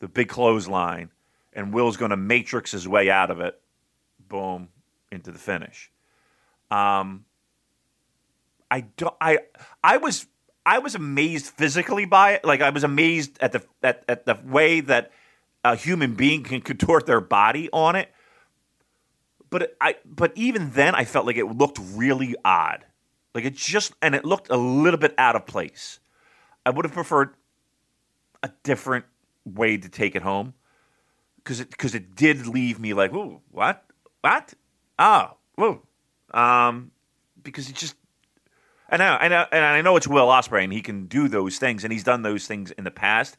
the big clothesline, and Will's going to matrix his way out of it boom, into the finish. Um, I don't. I I was I was amazed physically by it. Like I was amazed at the at, at the way that a human being can contort their body on it. But I but even then I felt like it looked really odd. Like it just and it looked a little bit out of place. I would have preferred a different way to take it home because it because it did leave me like, ooh, what? What? Oh, whoa. Um, because it just. And I, and, I, and I know it's Will Ospreay, and he can do those things, and he's done those things in the past.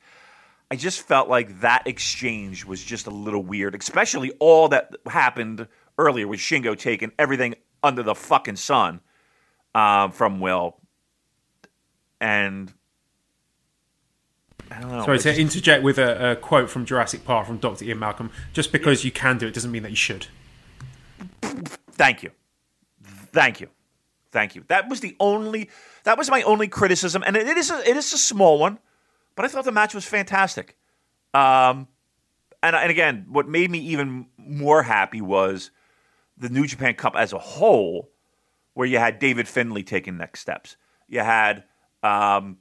I just felt like that exchange was just a little weird, especially all that happened earlier with Shingo taking everything under the fucking sun uh, from Will. And I don't know. Sorry to interject with a, a, quote from Jurassic Park from Dr. Ian Malcolm. Just because you can do it doesn't mean that you should. Thank you. Thank you. Thank you. That was the only that was my only criticism and it is a, it is a small one, but I thought the match was fantastic. Um and and again, what made me even more happy was the New Japan Cup as a whole where you had David Finlay taking next steps. You had um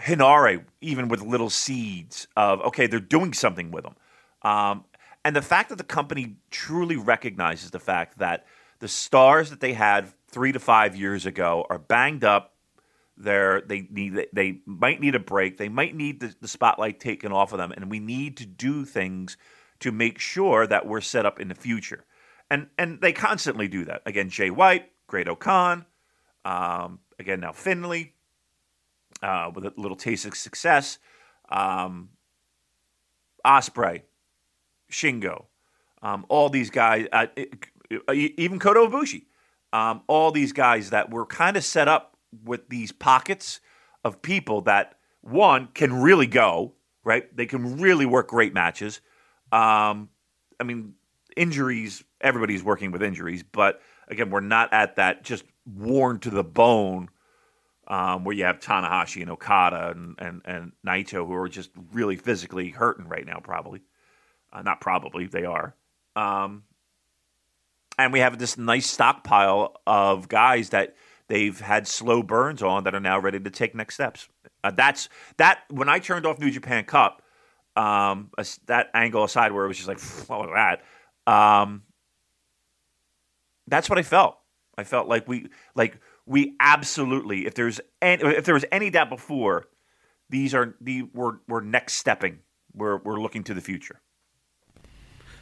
Henare, even with little seeds of okay, they're doing something with them. Um, and the fact that the company truly recognizes the fact that the stars that they had three to five years ago are banged up. They're, they need they might need a break. They might need the, the spotlight taken off of them, and we need to do things to make sure that we're set up in the future. And and they constantly do that. Again, Jay White, Great-O-Khan, um, again now Finlay, uh, with a little taste of success. Um, Ospreay, Shingo, um, all these guys, uh, even Kota Ibushi, um, all these guys that were kind of set up with these pockets of people that one can really go right. They can really work great matches. Um, I mean, injuries. Everybody's working with injuries, but again, we're not at that just worn to the bone. Um, where you have Tanahashi and Okada and, and, and Naito who are just really physically hurting right now, probably. Uh, not probably, they are. Um, and we have this nice stockpile of guys that they've had slow burns on that are now ready to take next steps. Uh, that's that. When I turned off New Japan Cup, um, that angle aside where it was just like, was that? Um, that's what I felt. I felt like we like we absolutely if there's any, if there was any doubt before, these are the we're we're next stepping. We're we're looking to the future.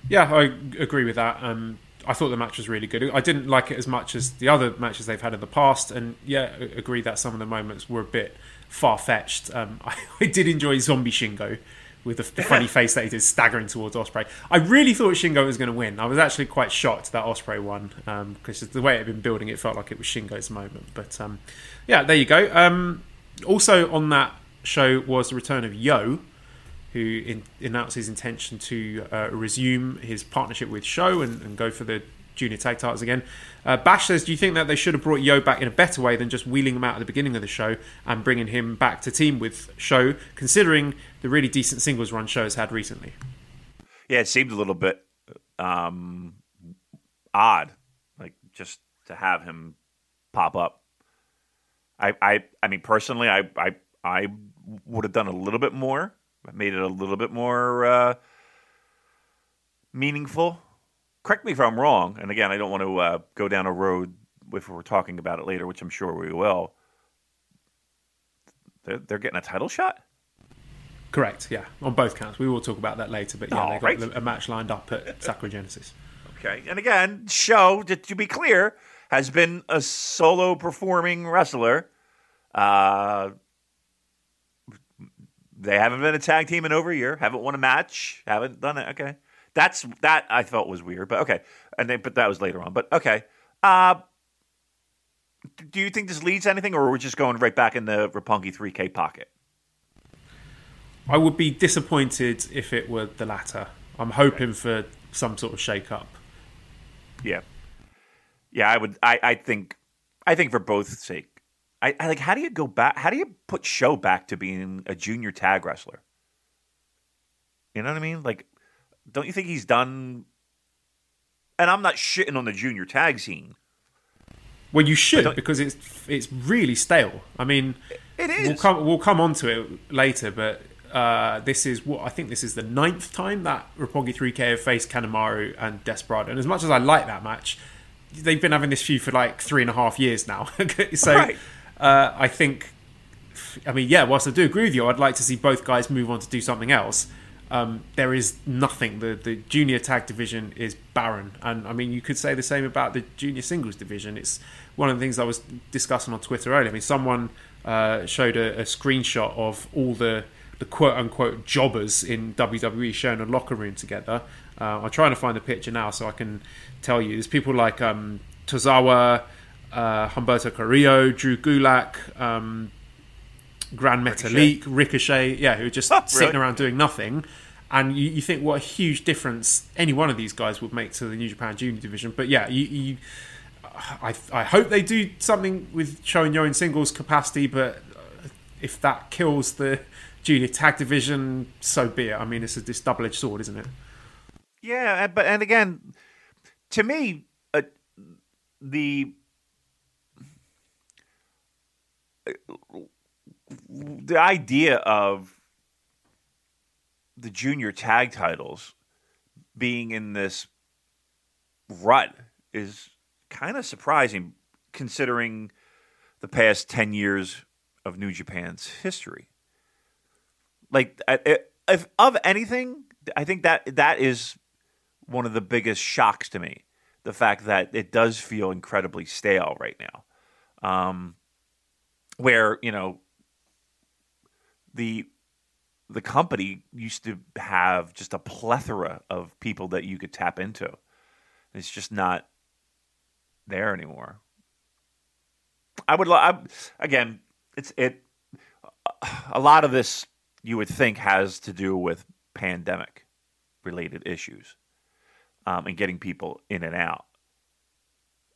Yeah, I agree with that. Um, I thought the match was really good. I didn't like it as much as the other matches they've had in the past, and yeah, I agree that some of the moments were a bit far fetched. Um, I, I, did enjoy Zombie Shingo with the, the funny face that he did staggering towards Ospreay. I really thought Shingo was going to win. I was actually quite shocked that Ospreay won because um, the way it had been building, it felt like it was Shingo's moment. But um, yeah, there you go. Um, also on that show was the return of Yo, who in, announced his intention to uh, resume his partnership with Sho and, and, go for the junior tag titles again. Uh, Bash says, "Do you think that they should have brought Yo back in a better way than just wheeling him out at the beginning of the show and bringing him back to team with Sho, considering the really decent singles run Sho has had recently?" Yeah, it seemed a little bit um, odd, like just to have him pop up. I, I, I mean, personally, I, I, I would have done a little bit more made it a little bit more uh, meaningful. Correct me if I'm wrong. And again, I don't want to uh, go down a road if we're talking about it later, which I'm sure we will. They're, they're getting a title shot. Correct. Yeah, on both counts. We will talk about that later. But yeah, oh, they got right. a match lined up at Sakura Genesis. Okay, and again, show to, to be clear has been a solo performing wrestler. Uh, they haven't been a tag team in over a year. Haven't won a match. Haven't done it. Okay, that's that I felt was weird, but okay. And then, but that was later on. But okay. Uh, do you think this leads to anything, or we're we just going right back in the Roppongi 3K pocket? I would be disappointed if it were the latter. I'm hoping for some sort of shake up. Yeah, yeah. I would. I, I think. I think for both sake, I, I, like how do you go back how do you put Sho back to being a junior tag wrestler you know what i mean like don't you think he's done and i'm not shitting on the junior tag scene well you should because it's it's really stale i mean it is we'll come we'll come on to it later but uh, this is what I think this is the ninth time that Roppongi 3K have faced Kanemaru and Desperado. And as much as I like that match, they've been having this feud for like three and a half years now. so right. Uh, I think, I mean, yeah, whilst I do agree with you, I'd like to see both guys move on to do something else. Um, there is nothing. The the junior tag division is barren, and I mean, you could say the same about the junior singles division. It's one of the things I was discussing on Twitter earlier. I mean, someone uh, showed a, a, screenshot of all the the quote unquote jobbers in WWE showing a locker room together. Uh, I'm trying to find the picture now so I can tell you. There's people like um, Tozawa, uh, Humberto Carrillo, Drew Gulak, um, Gran Metalik, Ricochet. Ricochet, yeah, who are just oh, sitting around doing nothing. And you, you, think what a huge difference any one of these guys would make to the New Japan Junior division. But yeah, you, you I, I hope they do something with showing your own singles capacity. But if that kills the junior tag division, so be it. I mean, it's a this double edged sword, isn't it? Yeah, but and again, to me, uh, the the idea of the junior tag titles being in this rut is kind of surprising considering the past 10 years of New Japan's history. Like if of anything, I think that that is one of the biggest shocks to me. The fact that it does feel incredibly stale right now. Um, where you know the the company used to have just a plethora of people that you could tap into. It's just not there anymore. I would again, it's it a lot of this you would think has to do with pandemic related issues um, and getting people in and out.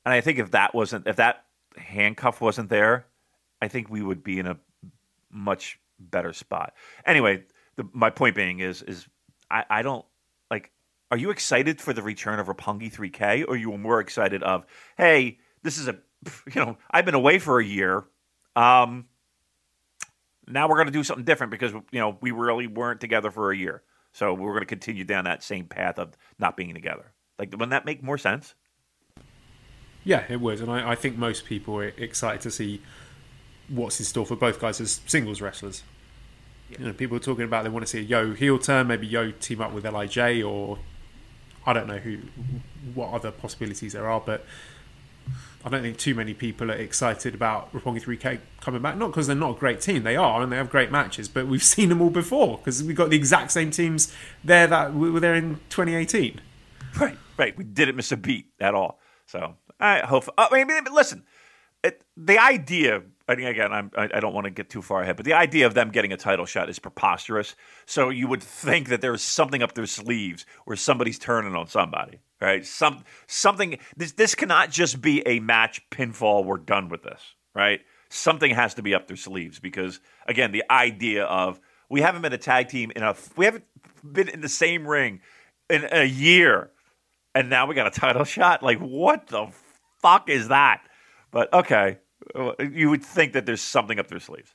And I think if that wasn't if that handcuff wasn't there, I think we would be in a much better spot. Anyway, the, my point being is is I, I don't like. Are you excited for the return of Roppongi 3K, or you more excited of hey, this is a you know, I've been away for a year. Um, now we're going to do something different because you know we really weren't together for a year, so we're going to continue down that same path of not being together. Like, wouldn't that make more sense? Yeah, it would, and I, I think most people are excited to see what's in store for both guys as singles wrestlers. Yeah. You know, people are talking about they want to see a Yo heel turn, maybe Yo team up with Lij, or I don't know who, what other possibilities there are, but I don't think too many people are excited about Roppongi 3K coming back. Not because they're not a great team, they are, and they have great matches. But we've seen them all before because we've got the exact same teams there that were there in 2018. Right, right. We didn't miss a beat at all. So I hope. I mean, listen, it, the idea again, I'm, I don't want to get too far ahead, but the idea of them getting a title shot is preposterous. So you would think that there's something up their sleeves where somebody's turning on somebody, right? Some something. This this cannot just be a match pinfall. We're done with this, right? Something has to be up their sleeves because again, the idea of we haven't been a tag team in a we haven't been in the same ring in a year, and now we got a title shot. Like what the fuck is that? But okay, you would think that there's something up their sleeves.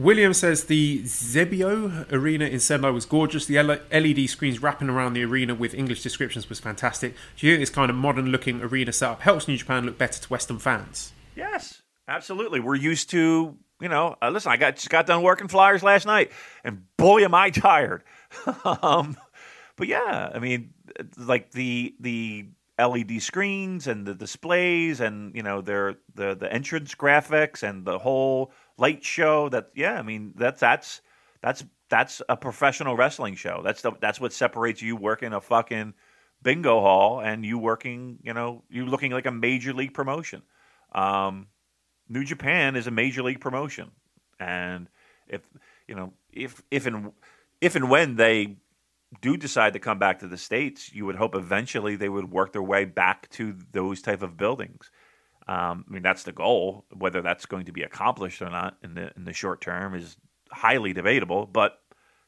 William says the Xebio arena in Sendai was gorgeous. The LED screens wrapping around the arena with English descriptions was fantastic. Do you think this kind of modern looking arena setup helps New Japan look better to Western fans? Yes, absolutely. We're used to, you know, uh, listen, I got just got done working flyers last night, and boy, am I tired. um, but yeah, I mean, like the the LED screens and the displays and you know their the the entrance graphics and the whole light show that yeah I mean that's that's that's that's a professional wrestling show. That's the, that's what separates you working a fucking bingo hall and you working you know you looking like a major league promotion. Um, New Japan is a major league promotion. And if you know if if and if and when they do decide to come back to the states, you would hope eventually they would work their way back to those type of buildings. Um, I mean, that's the goal. Whether that's going to be accomplished or not in the in the short term is highly debatable. But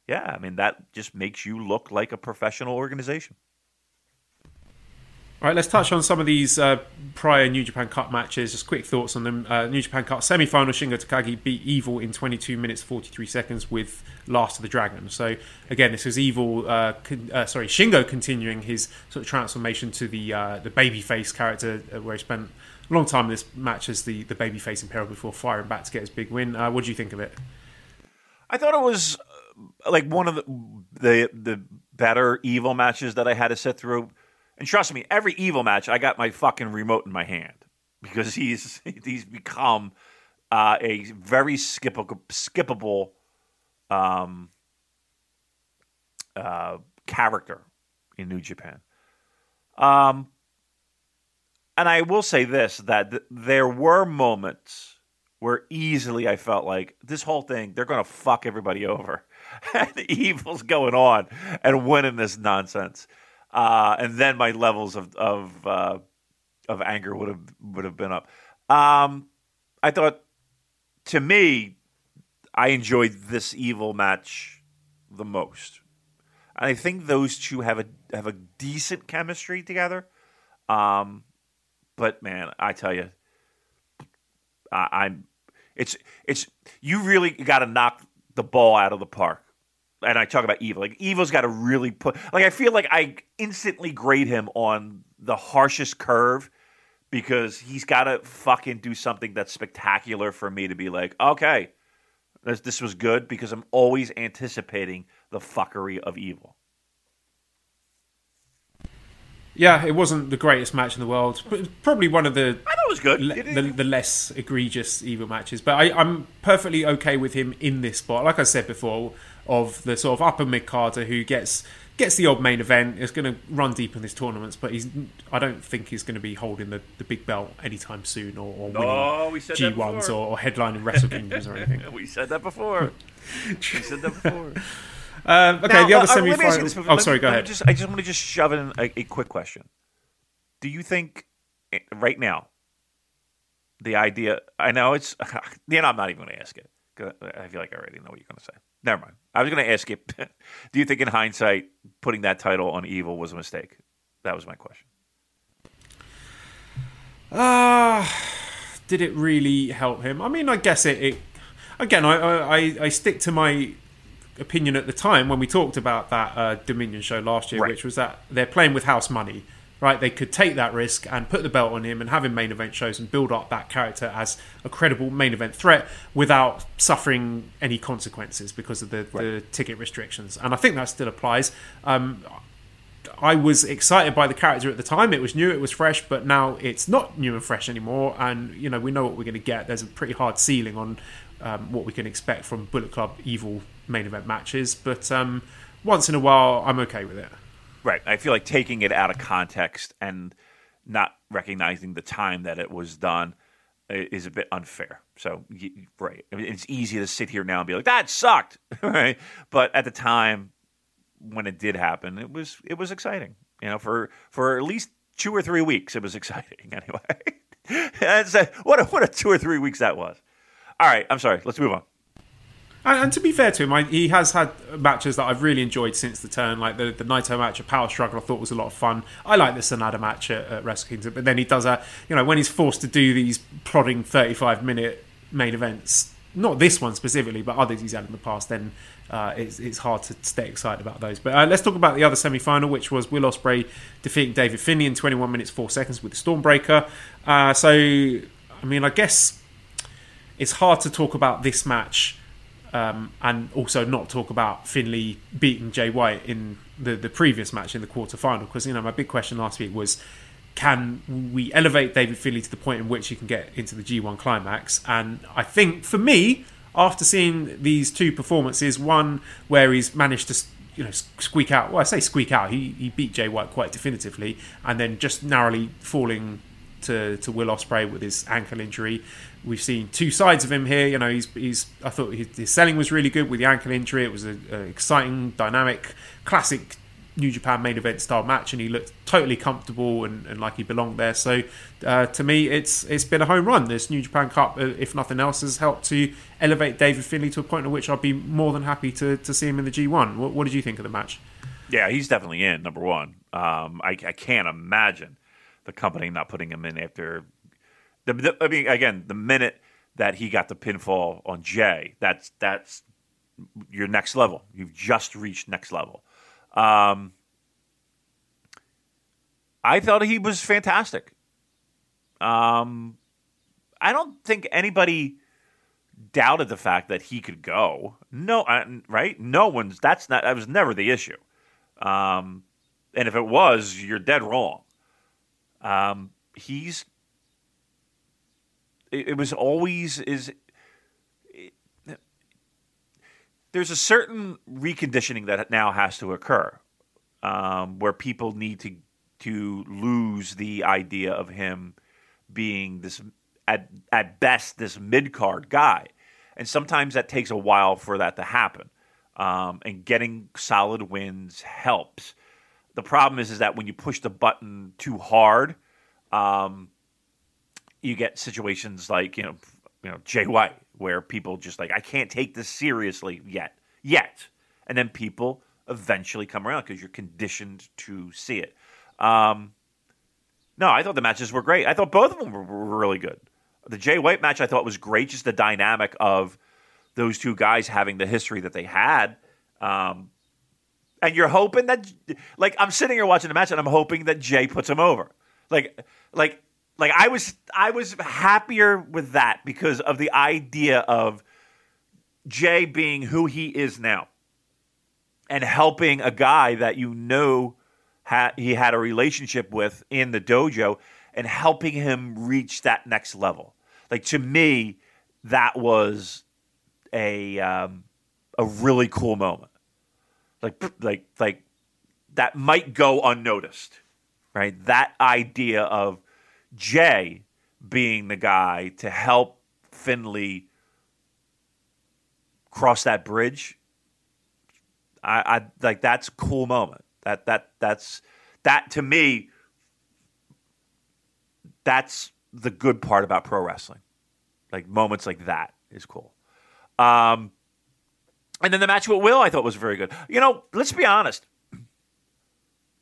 yeah, I mean, that just makes you look like a professional organization. All right, let's touch on some of these uh, prior New Japan Cup matches. Just quick thoughts on them. Uh, New Japan Cup semi-final: Shingo Takagi beat Evil in 22 minutes 43 seconds with Last of the Dragon. So again, this was Evil. Uh, con- uh, sorry, Shingo continuing his sort of transformation to the uh, the babyface character, uh, where he spent long time this match as the the babyface in peril before firing back to get his big win. what do you think of it? I thought it was like one of the the the better Evil matches that I had to sit through and trust me, every evil match, I got my fucking remote in my hand because he's he's become uh, a very skippable, skippable um, uh, character in New Japan. Um, and I will say this: that th- there were moments where easily I felt like this whole thing they're going to fuck everybody over, and evil's going on and winning this nonsense uh, and then my levels of of uh, of anger would have would have been up. Um, I thought, to me, I enjoyed this evil match the most. And I think those two have a have a decent chemistry together. Um, but man, I tell you, I, I'm it's it's you really got to knock the ball out of the park and I talk about Evil. Like Evil's got to really put. Like I feel like I instantly grade him on the harshest curve because he's got to fucking do something that's spectacular for me to be like, okay, this, this was good because I'm always anticipating the fuckery of Evil. Yeah, it wasn't the greatest match in the world, but probably one of the I thought it was good. le- the, the less egregious evil matches. But I, I'm perfectly okay with him in this spot. Like I said before, of the sort of upper mid carder who gets gets the odd main event, is going to run deep in these tournaments, but he's I don't think he's going to be holding the, the big belt anytime soon or, or winning oh, said that G1s or, or headlining Wrestle Kingdoms or anything. we said that before. we said that before. Um, okay, Now, the other uh, let me semi ask you this. final. Let Oh, sorry, go ahead. Just, I just want to just shove in a, a quick question. Do you think eh, right now the idea? I know it's. You know, I'm not even going to ask it. I feel like I already know what you're going to say. Never mind. I was going to ask you. do you think, in hindsight, putting that title on Evil was a mistake? That was my question. Ah, did it really help him? I mean, I guess it. it again, I I- I stick to my opinion at the time when we talked about that uh, Dominion show last year, Right. which was that they're playing with house money. Right, they could take that risk and put the belt on him and have him main event shows and build up that character as a credible main event threat without suffering any consequences because of the, the ticket restrictions. And I think that still applies. Um, I was excited by the character at the time. It was new, it was fresh, but now it's not new and fresh anymore. And you know, we know what we're going to get. There's a pretty hard ceiling on um, what we can expect from Bullet Club Evil main event matches. But um, once in a while, I'm okay with it. Right. I feel like taking it out of context and not recognizing the time that it was done is a bit unfair. So, right. I mean, it's easy to sit here now and be like, that sucked. right. But at the time when it did happen, it was it was exciting. You know, for for at least two or three weeks, it was exciting anyway. That's a, what a, what a two or three weeks that was. All right, I'm sorry. Let's move on. And, and to be fair to him, I, he has had matches that I've really enjoyed since the turn. Like the, the Naito match at Power Struggle, I thought was a lot of fun. I like the Sanada match at, at Wrestle Kingdom, but then he does a, you know, when he's forced to do these prodding 35 minute main events, not this one specifically, but others he's had in the past, then uh, it's, it's hard to stay excited about those. But uh, let's talk about the other semi final, which was Will Ospreay defeating David Finlay in 21 minutes 4 seconds with the Stormbreaker. Uh, so, I mean, I guess it's hard to talk about this match um, and also not talk about Finlay beating Jay White in the, the previous match in the quarter final because you know my big question last week was can we elevate David Finlay to the point in which he can get into the G1 climax and I think for me after seeing these two performances one where he's managed to you know squeak out well I say squeak out he, he beat Jay White quite definitively and then just narrowly falling to, to Will Ospreay with his ankle injury. We've seen two sides of him here. You know, he's he's. I thought his, his selling was really good with the ankle injury. It was an exciting, dynamic, classic New Japan main event style match, and he looked totally comfortable and, and like he belonged there. So, uh, to me, it's it's been a home run. This New Japan Cup, uh, if nothing else, has helped to elevate David Finlay to a point at which I'd be more than happy to, to see him in the G1. What, what did you think of the match? Yeah, he's definitely in number one. Um, I, I can't imagine the company not putting him in after. The, the, I mean, again, the minute that he got the pinfall on Jay, that's that's your next level. You've just reached next level. Um, I thought he was fantastic. Um, I don't think anybody doubted the fact that he could go. No, uh, right? No one's. That's not. That was never the issue. Um, and if it was, you're dead wrong. Um, he's. It, it was always is. it- there's a certain reconditioning that now has to occur, um, where people need to to lose the idea of him being this at at best this mid card guy, and sometimes that takes a while for that to happen. Um, and getting solid wins helps. The problem is is that when you push the button too hard, um, you get situations like you know you know Jay White where people just like I can't take this seriously yet yet, and then people eventually come around because you're conditioned to see it. Um, no, I thought the matches were great. I thought both of them were, were really good. The Jay White match I thought was great, just the dynamic of those two guys having the history that they had. Um, and you're hoping that, like, I'm sitting here watching the match, and I'm hoping that Jay puts him over. Like, like, like I was, I was happier with that because of the idea of Jay being who he is now, and helping a guy that you know ha- he had a relationship with in the dojo and helping him reach that next level. Like to me, that was a um, a really cool moment. Like like like that might go unnoticed, right? That idea of Jay being the guy to help Finlay cross that bridge. I, I like that's a cool moment. That that that's that to me. That's the good part about pro wrestling. Like moments like that is cool. Um, and then the match with Will, I thought was very good. You know, let's be honest.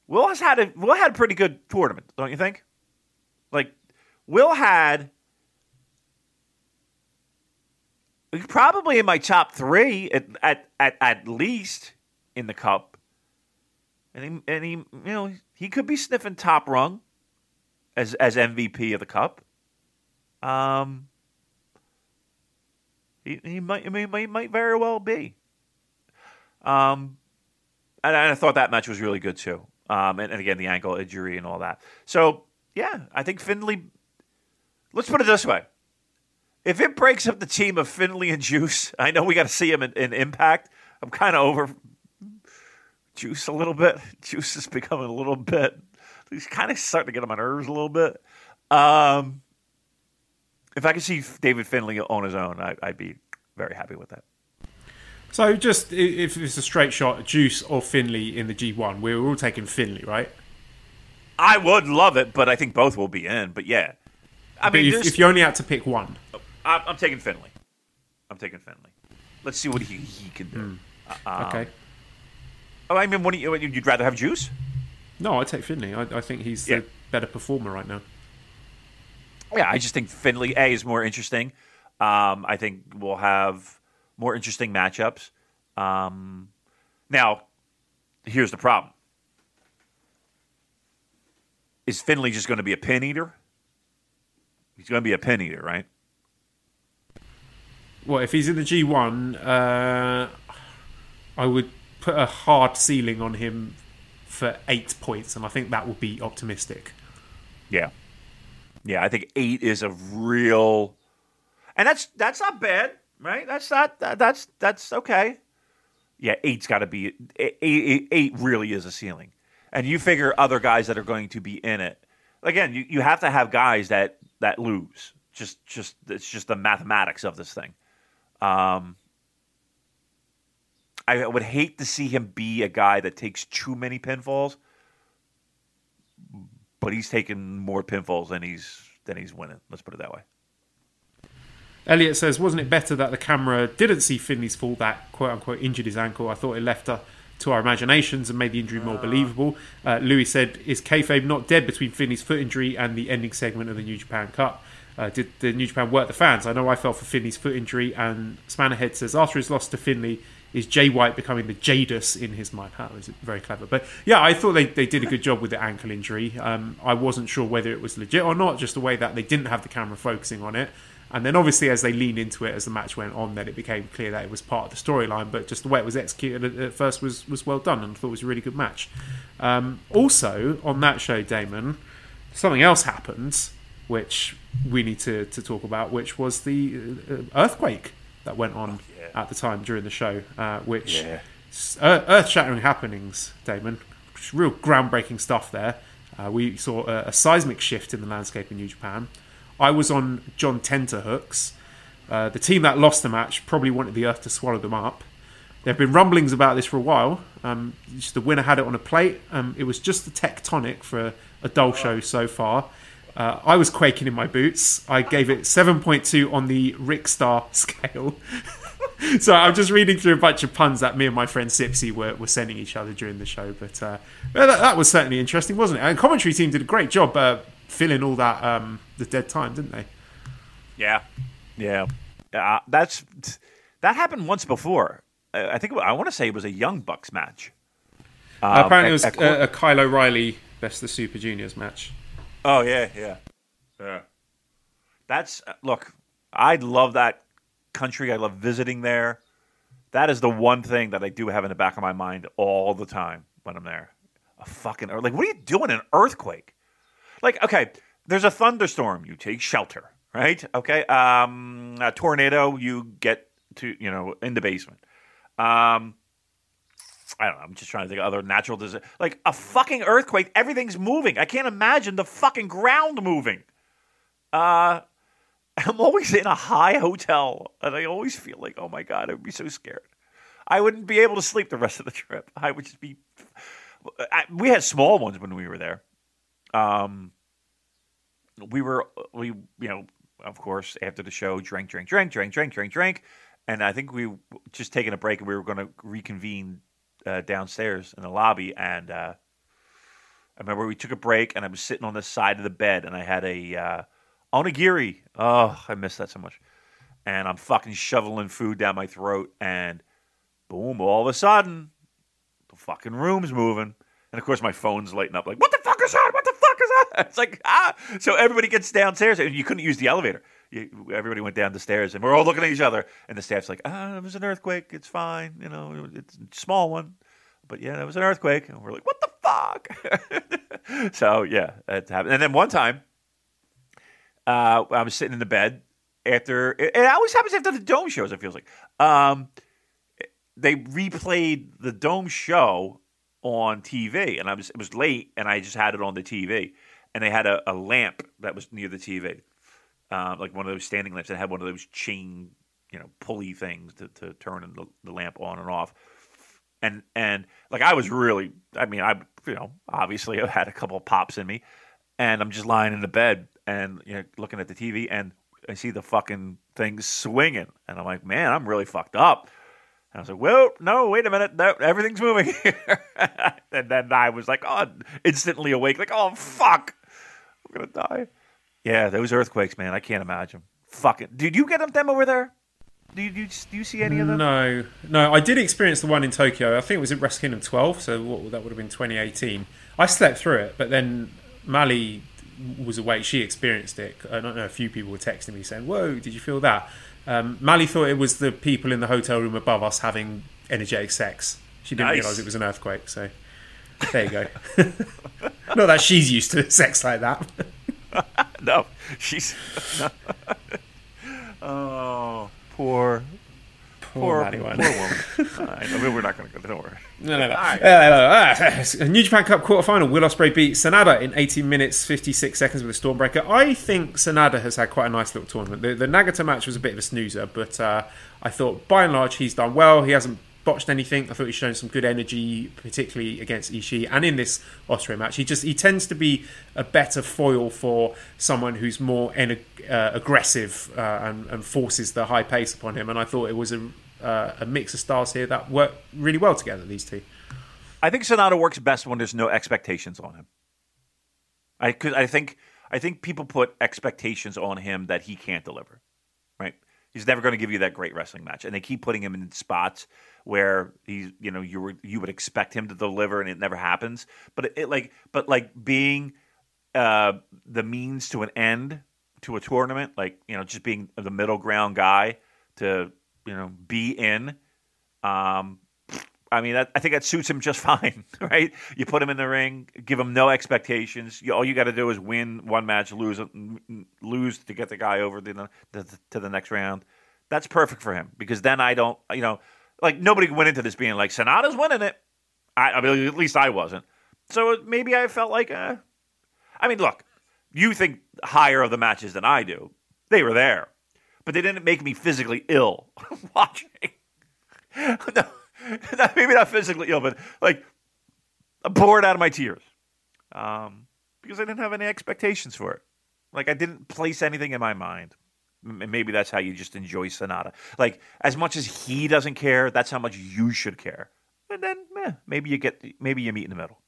Will has had a Will had a pretty good tournament, don't you think? Like Will had probably in my top three at at at, at least in the cup. And he and he you know he could be sniffing top rung as as MVP of the cup. Um, he, he might he might very well be. Um, and I thought that match was really good too. Um, and, and again the ankle injury and all that. So yeah, I think Finlay. Let's put it this way: if it breaks up the team of Finlay and Juice, I know we got to see him in, in Impact. I'm kind of over Juice a little bit. Juice is becoming a little bit. He's kind of starting to get on my nerves a little bit. Um, if I could see David Finlay on his own, I, I'd be very happy with that. So, just if it's a straight shot, Juice or Finlay in the G1, we're all taking Finlay, right? I would love it, but I think both will be in. But yeah, I But mean, if, if you only had to pick one, I'm, I'm taking Finlay. I'm taking Finlay. Let's see what he, he can do. Um, okay. Oh, I mean, what do you, you'd rather have Juice? No, I take Finlay. I, I think he's Yeah. the better performer right now. Yeah, I just think Finlay A is more interesting. Um, I think we'll have more interesting matchups. Um, now, here's the problem: Is Finlay just going to be a pin eater? He's going to be a pin eater, right? Well, if he's in the G1, uh, I would put a hard ceiling on him for eight points, and I think that would be optimistic. Yeah, yeah. I think eight is a real, and that's that's not bad, right? That's not that, that's that's okay. Yeah, eight's got to be eight, eight, eight. Really is a ceiling, and you figure other guys that are going to be in it. Again, you, you have to have guys that that lose. Just just it's just the mathematics of this thing. Um, I would hate to see him be a guy that takes too many pinfalls but he's taking more pinfalls than he's than he's winning. Let's put it that way. Elliot says, wasn't it better that the camera didn't see Finlay's fall that quote unquote injured his ankle? I thought it left her to our imaginations and made the injury more believable. Uh, Louis said, is kayfabe not dead between Finlay's foot injury and the ending segment of the New Japan Cup? Uh, did the New Japan work the fans? I know I fell for Finlay's foot injury, and Spannerhead says, after his loss to Finley, is Jay White becoming the Jadus in his mind? That was very clever. But yeah, I thought they, they did a good job with the ankle injury. Um, I wasn't sure whether it was legit or not, just the way that they didn't have the camera focusing on it. And then obviously, as they leaned into it as the match went on, then it became clear that it was part of the storyline. But just the way it was executed at, first was, was well done, and I thought it was a really good match. Um, also, on that show, Damon, something else happened, which we need to, to talk about, which was the uh, earthquake that went on at the time during the show, uh, which Yeah. earth shattering happenings, Damon. Real groundbreaking stuff there. Uh, we saw a, a seismic shift in the landscape in New Japan. I was on John Tenterhooks. Uh, the team that lost the match probably wanted the Earth to swallow them up. There have been rumblings about this for a while. Um, the winner had it on a plate. Um, it was just the tectonic for a, dull show so far. Uh, I was quaking in my boots. I gave it 7.2 on the Rick Star scale. so I'm just reading through a bunch of puns that me and my friend Sipsy were, were sending each other during the show. But uh, that, that was certainly interesting, wasn't it? And commentary team did a great job uh, filling all that um, the dead time, didn't they? Yeah, yeah. Uh, that's that happened once before. Uh, I think I want to say it was a Young Bucks match. Uh, apparently, it was at- at- a, a Kyle O'Reilly Best of Super Juniors match. Oh yeah, yeah, yeah. That's uh, look. I love that country. I love visiting there. That is the one thing that I do have in the back of my mind all the time when I'm there. A fucking like, what are you doing? An earthquake? Like, okay, there's a thunderstorm. You take shelter, right? Okay. Um, a tornado. You get to you know in the basement. Um, I don't know. I'm just trying to think of other natural disasters. Like a fucking earthquake, everything's moving. I can't imagine the fucking ground moving. Uh, I'm always in a high hotel, and I always feel like, oh my god, I would be so scared. I wouldn't be able to sleep the rest of the trip. I would just be. I, we had small ones when we were there. Um, we were we you know of course after the show drank drank drank drank drank drank drank, and I think we just taking a break and we were going to reconvene uh, downstairs in the lobby and. Uh, I remember we took a break and I was sitting on the side of the bed and I had a uh, onigiri. Oh, I miss that so much. And I'm fucking shoveling food down my throat and boom, all of a sudden, the fucking room's moving. And of course, my phone's lighting up like, what the fuck is that? What the fuck is that? It's like, ah. So everybody gets downstairs and you couldn't use the elevator. You, everybody went down the stairs and we're all looking at each other. And the staff's like, ah, it was an earthquake. It's fine. You know, it's a small one. But yeah, it was an earthquake. And we're like, what the fuck? so yeah, it happened. And then one time, uh, I was sitting in the bed after. It, always happens after the dome shows. It feels like um, they replayed the dome show on TV, and I was it was late, and I just had it on the TV, and they had a, a lamp that was near the TV, uh, like one of those standing lamps that had one of those chain, you know, pulley things to, to turn the, the lamp on and off and and like I was really, I mean, I you know obviously I had a couple of pops in me, and I'm just lying in the bed and you know looking at the TV and I see the fucking thing swinging, and I'm like, man, I'm really fucked up. And I was like, well, no, wait a minute, no, everything's moving here. and then I was like, oh, instantly awake, like, oh fuck, I'm gonna die. Yeah, those earthquakes, man, I can't imagine. Fucking, did you get them over there? Do you, do you, do you see any of them? No, no. I did experience the one in Tokyo. I think it was at Wrestle Kingdom 12, so what, that would have been 2018. I slept through it, but then Mally was awake. She experienced it. I know. A few people were texting me saying, "Whoa, did you feel that?" Um, Mally thought it was the people in the hotel room above us having energetic sex. She didn't nice. realise it was an earthquake. So there you go. Not that she's used to sex like that. no, she's. oh poor Poor, poor, woman. I mean, we're not going to go. Don't worry. No, no, no. Right. Uh, uh, New Japan Cup quarterfinal. Will Ospreay beat Sanada in 18 minutes 56 seconds with a Stormbreaker. I think Sanada has had quite a nice little tournament. The, the Nagata match was a bit of a snoozer, but uh, I thought by and large he's done well. He hasn't botched anything. I thought he's shown some good energy, particularly against Ishii and in this Ospreay match. He just he tends to be a better foil for someone who's more en- uh, aggressive uh, and, and, forces the high pace upon him. And I thought it was a, uh, a mix of styles here that work really well together. These two. I think Sanada works best when there's no expectations on him. I could, I think I think people put expectations on him that he can't deliver. Right? He's never going to give you that great wrestling match, and they keep putting him in spots where he's you know you were you would expect him to deliver and it never happens but it, it like but like being uh the means to an end to a tournament like you know just being the middle ground guy to you know be in um I mean, that, I think that suits him just fine, right? You put him in the ring, give him no expectations. You, all you got to do is win one match, lose lose to get the guy over the, the, to the next round. That's perfect for him because then I don't, you know, like nobody went into this being like Sanada's winning it. I, I mean, at least I wasn't. So maybe I felt like, uh, I mean, look, you think higher of the matches than I do. They were there, but they didn't make me physically ill watching. no, maybe not physically ill, but like I'm bored out of my tears um, because I didn't have any expectations for it. Like I didn't place anything in my mind maybe that's how you just enjoy Sanada. Like as much as he doesn't care, that's how much you should care. And then eh, maybe you get maybe you meet in the middle.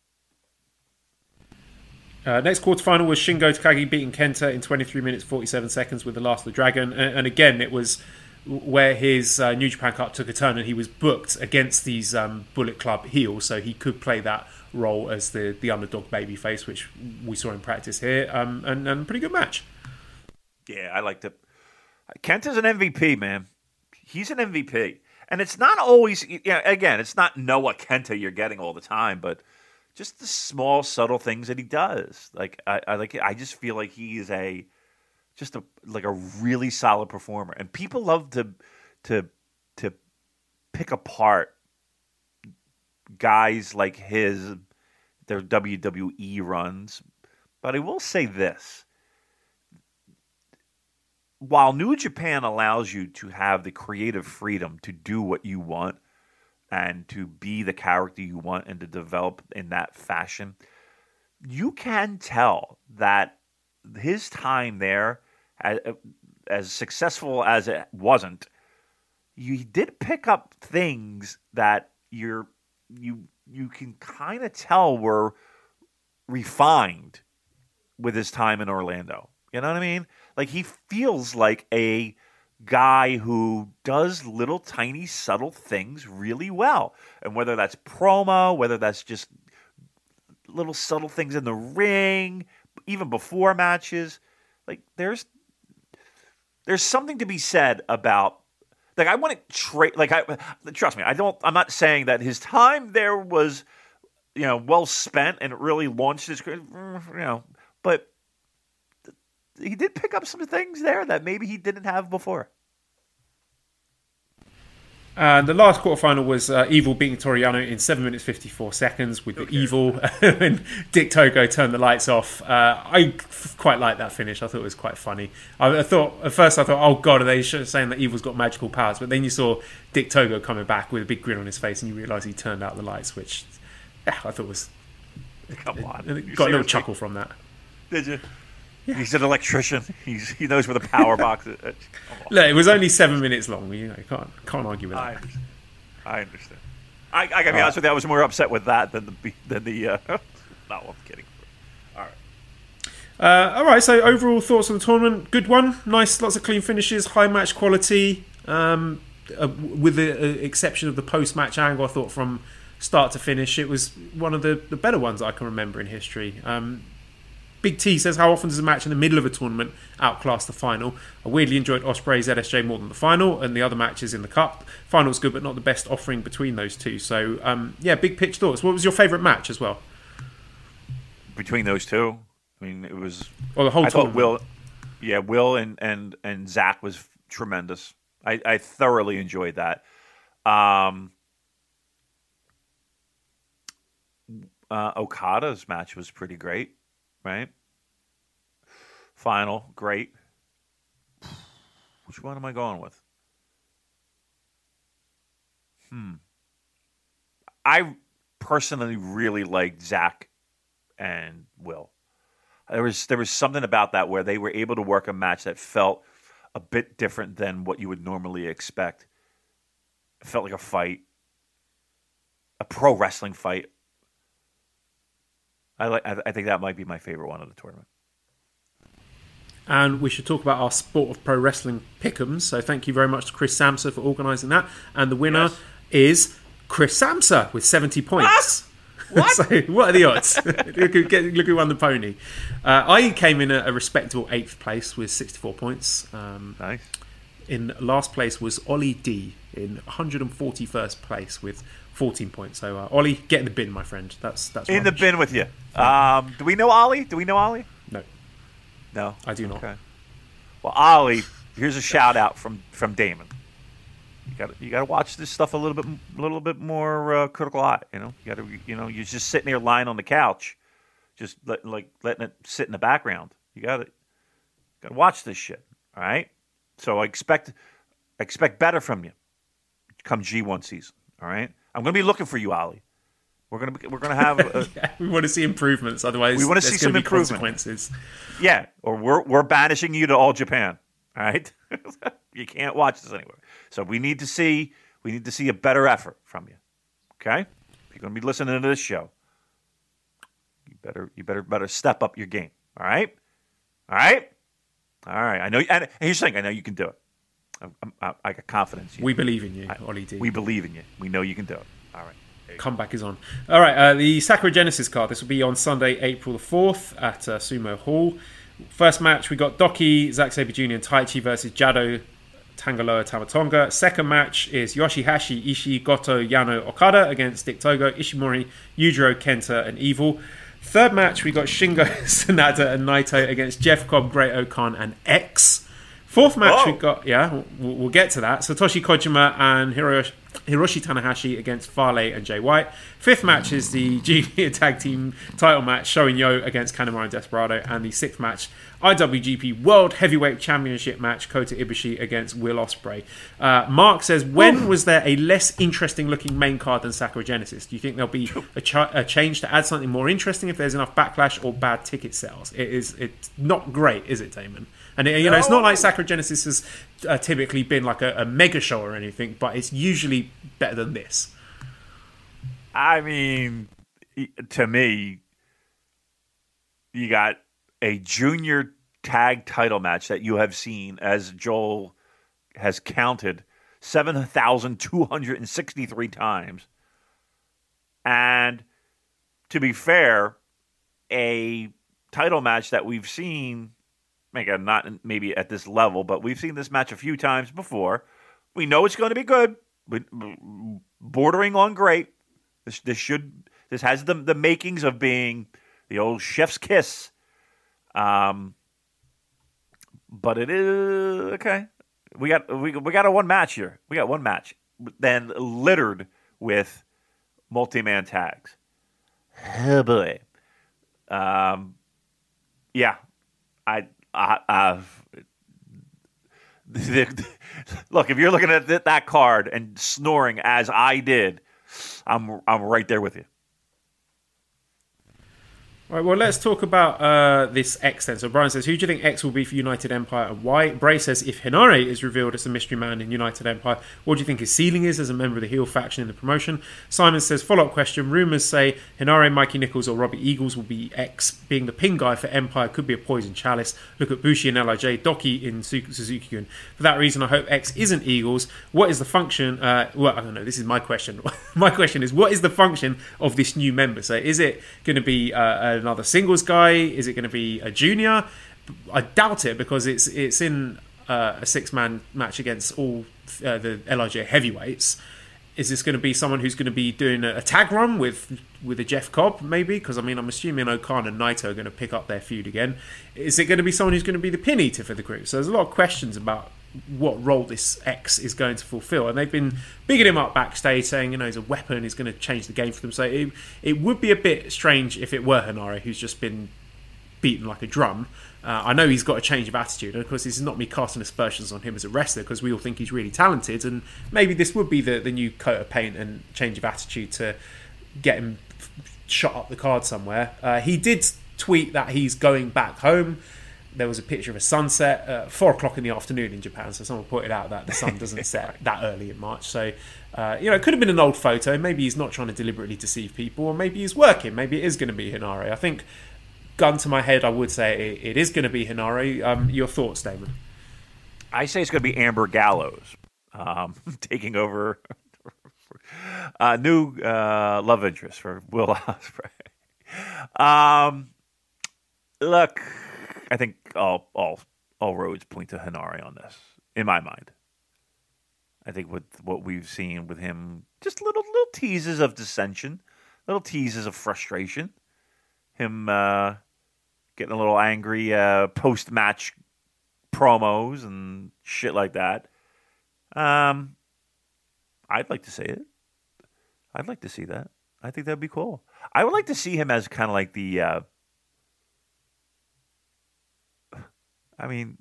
Uh, next quarterfinal was Shingo Takagi beating Kenta in 23 minutes 47 seconds with the Last of the Dragon, and, and again it was where his uh, New Japan Cup took a turn, and he was booked against these um, Bullet Club heels, so he could play that role as the the underdog babyface, which we saw in practice here, um, and, and pretty good match. Yeah, I liked it. Kenta's an MVP, man. He's an MVP. And it's not always, you know, again, it's not Noah Kenta you're getting all the time, but just the small subtle things that he does. Like I, I like I just feel like he is a just a like a really solid performer, and people love to to to pick apart guys like his their WWE runs. But I will say this. While New Japan allows you to have the creative freedom to do what you want and to be the character you want and to develop in that fashion, you can tell that his time there, as, as successful as it wasn't, you did pick up things that you're you you can kind of tell were refined with his time in Orlando. You know what I mean? Like he feels like a guy who does little tiny subtle things really well. And whether that's promo, whether that's just little subtle things in the ring, even before matches, like there's there's something to be said about like I want to trade like I trust me, I don't I'm not saying that his time there was you know well spent and it really launched his career, mm, you know, but he did pick up some things there that maybe he didn't have before. And the last quarterfinal was uh, Evil beating Toru Yano in 7 minutes 54 seconds with the Evil and Dick Togo turned the lights off. Uh, I f- quite liked that finish. I thought it was quite funny. I, I, thought, at first, I thought, oh God, are they saying that Evil's got magical powers? But then you saw Dick Togo coming back with a big grin on his face and you realise he turned out the lights, which yeah, I thought was. Come on. Got a little chuckle from that. Did you? Yeah. He's an electrician. He's he knows where the power box is. Look, it was only seven minutes long. You, know, can't can't argue with that. I understand. I understand. I, I gotta be honest with you. I was more upset with that than the than the. Uh, no, I'm kidding. All right. Uh, all right. So overall thoughts on the tournament? Good one. Nice. Lots of clean finishes. High match quality. Um, uh, with the uh, exception of the post match angle, I thought from start to finish, it was one of the, the better ones I can remember in history. Um, Big T says, How often does a match in the middle of a tournament outclass the final? I weirdly enjoyed Ospreay's ZSJ more than the final, and the other matches in the Cup. Final's good, but not the best offering between those two. So, um, yeah, big pitch thoughts. What was your favourite match as well? Between those two? I mean, it was. Well, the whole I tournament. thought Will, yeah, Will and, and, and Zack was tremendous. I, I thoroughly enjoyed that. Um, uh, Okada's match was pretty great right? Final, great. Which one am I going with? Hmm. I personally really liked Zack and Will. There was there was something about that where they were able to work a match that felt a bit different than what you would normally expect. It felt like a fight, a pro wrestling fight, I like. I think that might be my favorite one of the tournament. And we should talk about our sport of pro wrestling pickums. So thank you very much to Chris Samsa for organising that. And the winner yes. is Chris Samsa with seventy points. Ah! What? so what are the odds? look, who, look, who won the pony. Uh, I came in a, a, respectable eighth place with sixty-four points. Um, nice. In last place was Ollie D in 141st place with 14 points. So uh, Ollie, get in the bin, my friend. That's that's in the bin with you. Um, do we know Ollie? Do we know Ollie? No, no, I do not. Okay. Well, Ollie, here's a shout out from from Damon. You got you got to watch this stuff a little bit a little bit more uh, critical eye. You know, you got to you know you're just sitting there lying on the couch, just let, like letting it sit in the background. You got to got to watch this shit. All right. So I expect I expect better from you come G1 season. All right. I'm going to be looking for you, Ollie. We're going to we're going to have a, yeah, we want to see improvements. Otherwise, we want to see some consequences. Yeah, or we're we're banishing you to all Japan. All right, you can't watch this anywhere. So we need to see we need to see a better effort from you. Okay, if you're going to be listening to this show, you better you better better step up your game. All right, all right, all right. I know, and here's the thing: I know you can do it. I, I got confidence. We believe in you, Ollie D. We believe in you. We know you can do it. All right. Comeback is on. All right, uh, the Sakura Genesis card. This will be on Sunday, April the 4th at uh, Sumo Hall. First match, we got Douki, Zack Sabre Jr., and Taichi versus Jado, Tanga Loa Tamatonga. Second match is Yoshihashi Ishii Goto Yano Okada against Dick Togo, Ishimori, Yujiro Kenta, and Evil. Third match, we got Shingo Sanada and Naito against Jeff Cobb, Great O-Khan, and X. Fourth match, Oh. we got, yeah, we'll, we'll get to that. Satoshi Kojima and Hiroshi, Hiroshi Tanahashi against Fale and Jay White. Fifth match is the Junior Tag Team title match, showing Yo against Kanemaru and Desperado. And the sixth match, IWGP World Heavyweight Championship match, Kota Ibushi against Will Ospreay. Uh, Mark says, when was there a less interesting looking main card than Sakura Genesis? Do you think there'll be a, ch- a change to add something more interesting if there's enough backlash or bad ticket sales? It is it's not great, is it, Damon? And it, you know, it's not like Sakura Genesis has uh, typically been like a, a mega show or anything, but it's usually better than this. I mean, to me, you got a junior tag title match that you have seen, as Joel has counted, 7,263 times. And to be fair, a title match that we've seen, again, not maybe at this level, but we've seen this match a few times before. We know it's going to be good, bordering on great. This, this should this has the the makings of being the old chef's kiss. Um, but it is okay. We got we we got a one match here. We got one match, then littered with multi man tags. Oh boy. Um, yeah, I I. I look, if you're looking at th- that card and snoring as I did, I'm I'm right there with you. Right, well, let's talk about uh, this X then. So Brian says, who do you think X will be for United Empire and why? Bray says, if Henare is revealed as a mystery man in United Empire, what do you think his ceiling is as a member of the heel faction in the promotion? Simon says, follow-up question. Rumours say Henare, Mikey Nichols or Robbie Eagles will be X. Being the pin guy for Empire could be a poison chalice. Look at Bushi and LIJ, Douki in Suzuki-gun. For that reason, I hope X isn't Eagles. What is the function? Uh, well, I don't know. This is my question. my question is, what is the function of this new member? So is it going to be uh, another singles guy? Is it going to be a junior? I doubt it because it's it's in uh, a six man match against all uh, the Lij heavyweights. Is this going to be someone who's going to be doing a, a tag run with with a Jeff Cobb maybe? Because I mean I'm assuming O-Khan and Naito are going to pick up their feud again. Is it going to be someone who's going to be the pin eater for the group? So there's a lot of questions about what role this X is going to fulfill. And they've been bigging him up backstage, saying, you know, he's a weapon, he's going to change the game for them. So it, it would be a bit strange if it were Henare, who's just been beaten like a drum. Uh, I know he's got a change of attitude, and of course, this is not me casting aspersions on him as a wrestler because we all think he's really talented, and maybe this would be the, the new coat of paint and change of attitude to get him shot up the card somewhere. Uh, he did tweet that he's going back home. There was a picture of a sunset at four o'clock in the afternoon in Japan, so someone pointed out that the sun doesn't set that early in March. So, uh, you know, it could have been an old photo. Maybe he's not trying to deliberately deceive people, or maybe he's working. Maybe it is going to be Henare. I think, gun to my head, I would say it, it is going to be Henare. Um, your thoughts, Damon? I say it's going to be Amber Gallows um, taking over uh, new uh, love interest for Will Ospreay. Um, look, I think all all all roads point to Henare on this, in my mind. I think with what we've seen with him, just little little teases of dissension, little teases of frustration. Him uh, getting a little angry uh, post match promos and shit like that. Um, I'd like to see it. I'd like to see that. I think that'd be cool. I would like to see him as kind of like the. Uh, I mean,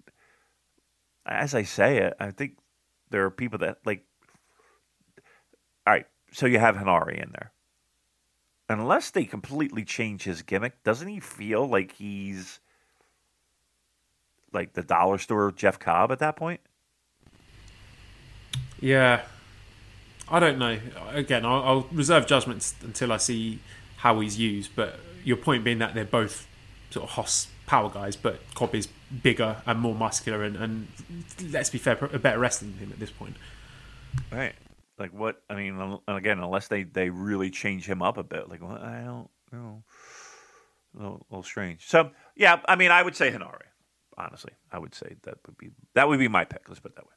as I say it, I think there are people that like. All right, so you have Henare in there. Unless they completely change his gimmick, doesn't he feel like he's like the dollar store Jeff Cobb at that point? Yeah, I don't know. Again, I'll, I'll reserve judgments until I see how he's used. But your point being that they're both sort of Hoss power guys, but Cobb is bigger and more muscular, and, and let's be fair, a better wrestler than him at this point. Right. Like what? I mean, again, unless they they really change him up a bit, like well, I don't know, a little, a little strange. So yeah, I mean, I would say Henare. Honestly, I would say that would be that would be my pick. Let's put it that way.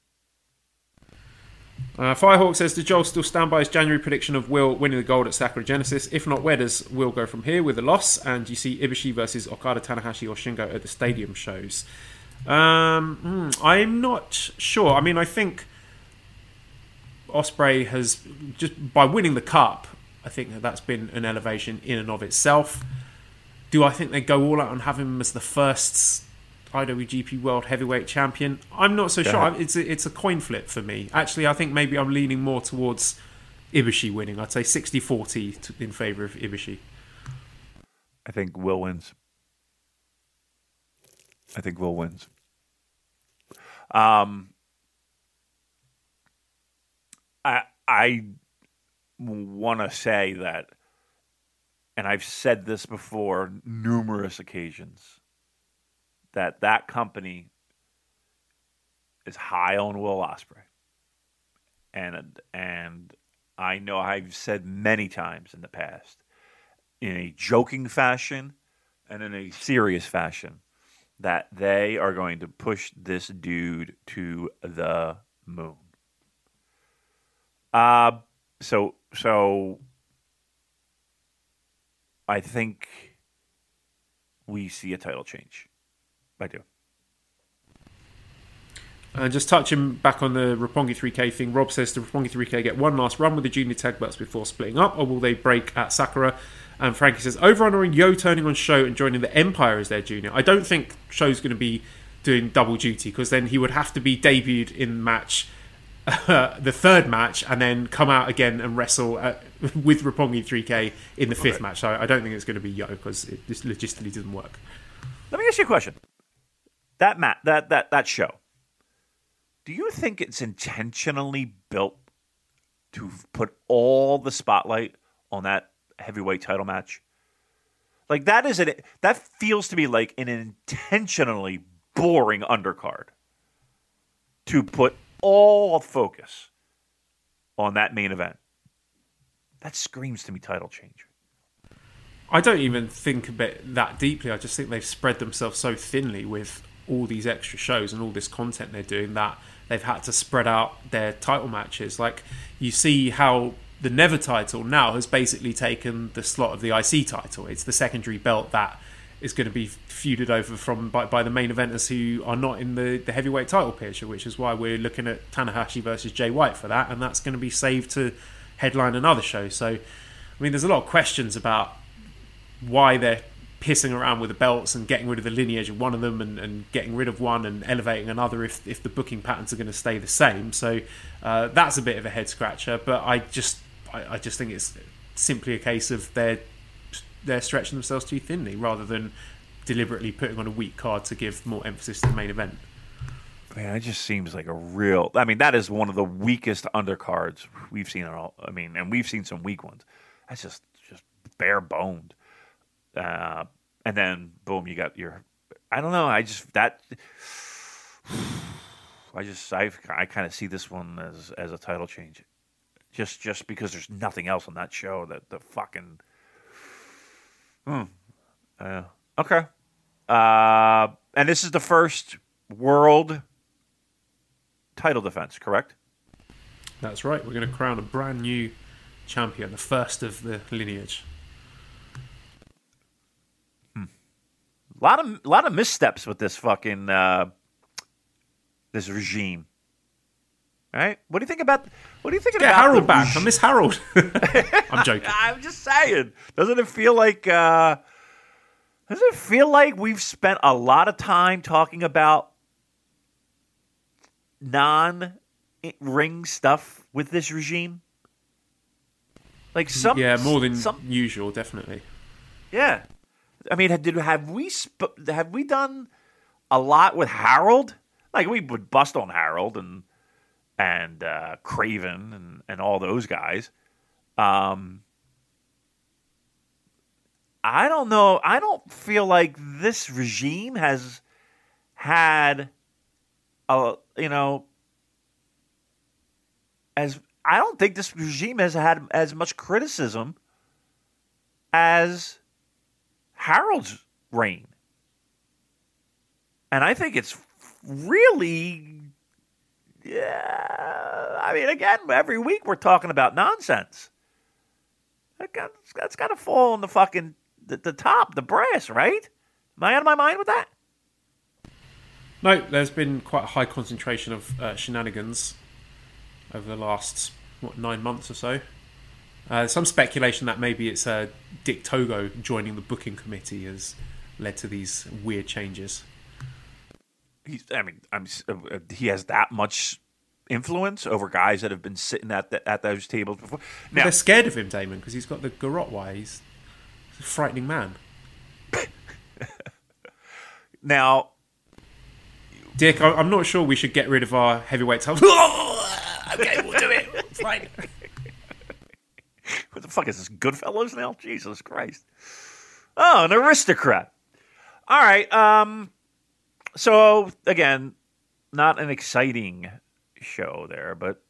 Uh, Firehawk says, Did Joel still stand by his January prediction of Will winning the gold at Sakura Genesis? If not, where does Will go from here with a loss? And you see Ibushi versus Okada, Tanahashi, or Shingo at the stadium shows? Um, hmm, I'm not sure. I mean, I think Ospreay has just by winning the cup. I think that that's been an elevation in and of itself. Do I think they go all out and have him as the first IWGP World Heavyweight Champion? I'm not so Yeah. sure. It's a, it's a coin flip for me. Actually, I think maybe I'm leaning more towards Ibushi winning. I'd say 60-40 to- in favor of Ibushi. I think Will wins. I think Will wins. Um, I I want to say that, and I've said this before numerous occasions, that that company is high on Will Ospreay, and and I know I've said many times in the past in a joking fashion and in a serious fashion that they are going to push this dude to the moon. Uh so so I think we see a title change. I do. And just touching back on the Roppongi 3K thing, Rob says, the Roppongi 3K get one last run with the junior tag belts before splitting up, or will they break at Sakura?" And Frankie says, "Over honoring Yo turning on Sho and joining the Empire as their junior. I don't think Sho's going to be doing double duty because then he would have to be debuted in match." the third match and then come out again and wrestle uh, with Roppongi 3K in the fifth match. So I don't think it's going to be Yo because it just logistically doesn't work. Let me ask you a question. That mat that that that show. Do you think it's intentionally built to put all the spotlight on that heavyweight title match? Like that is an that feels to me like an intentionally boring undercard to put all focus on that main event. That screams to me title change. I don't even think about it that deeply. I just think they've spread themselves so thinly with all these extra shows and all this content they're doing that they've had to spread out their title matches. Like you see how the Never title now has basically taken the slot of the IC title. It's the secondary belt that is going to be feuded over from by, by the main eventers who are not in the, the heavyweight title picture, which is why we're looking at Tanahashi versus Jay White for that, and that's going to be saved to headline another show. So, I mean, there's a lot of questions about why they're pissing around with the belts and getting rid of the lineage of one of them and, and getting rid of one and elevating another if, if the booking patterns are going to stay the same. So uh, that's a bit of a head scratcher. But I just I, I just think it's simply a case of they're they're stretching themselves too thinly rather than deliberately putting on a weak card to give more emphasis to the main event. Man, it just seems like a real. I mean, that is one of the weakest undercards we've seen. All I mean, and we've seen some weak ones. That's just just bare boned. Uh, and then boom, you got your. I don't know. I just that. I just I I kind of see this one as as a title change, just just because there's nothing else on that show that the fucking. Hmm. Uh, okay. Uh, and this is the first world title defense, correct? That's right. We're going to crown a brand new champion, the first of the lineage. Lot of a lot of missteps with this fucking uh, this regime. All right, what do you think about? What do you think about Harold back. I miss Harold. I'm joking. I'm just saying. Doesn't it feel like? Uh, doesn't it feel like we've spent a lot of time talking about non-ring stuff with this regime? Like some, yeah, more than some, usual, definitely. Yeah, I mean, did have we sp- have we done a lot with Harold? Like we would bust on Harold and and uh, Craven and and all those guys. Um, I don't know. I don't feel like this regime has had a you know as I don't think this regime has had as much criticism as Harold's reign. And I think it's really yeah, I mean, again, every week we're talking about nonsense. That got, that's got to fall on the fucking the, the top, the brass, right? Am I out of my mind with that? No, there's been quite a high concentration of uh, shenanigans over the last what nine months or so. Uh, some speculation that maybe it's uh, Dick Togo joining the booking committee has led to these weird changes. He's, I mean, I'm, uh, he has that much influence over guys that have been sitting at the, at those tables before. Now, they're scared of him, Damon, because he's got the garrote way. He's, a frightening man. now, Dick, I'm not sure we should get rid of our heavyweight title. okay, we'll do it. Fine. The fuck is this? Goodfellas now? Jesus Christ. Oh, an aristocrat. All right. Um. So again, not an exciting show there, but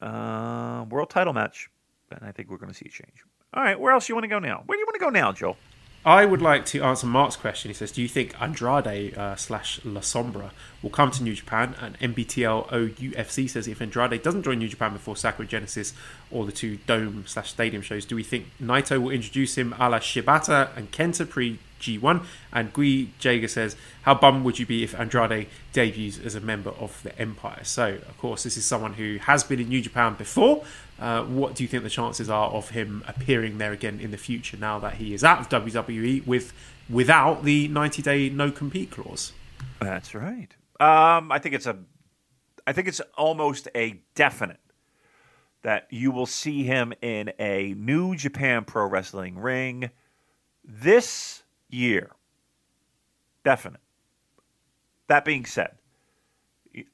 uh, world title match, and I think we're going to see a change. All right. Where else you want to go now? Where do you want to go now, Joel? I would like to answer Mark's question. He says, "Do you think Andrade uh, slash La Sombra will come to New Japan?" And MBTL UFC says, "If Andrade doesn't join New Japan before Sakura Genesis or the two Dome slash Stadium shows, do we think Naito will introduce him a la Shibata and Kenta pre G1?" And Gui Jager says, "How bummed would you be if Andrade debuts as a member of the Empire?" So, of course, this is someone who has been in New Japan before. Uh, what do you think the chances are of him appearing there again in the future now that he is out of WWE with without the 90 day no compete clause? That's right. Um, I think it's a, I think it's almost a definite that you will see him in a New Japan Pro Wrestling ring this year. Definite. That being said,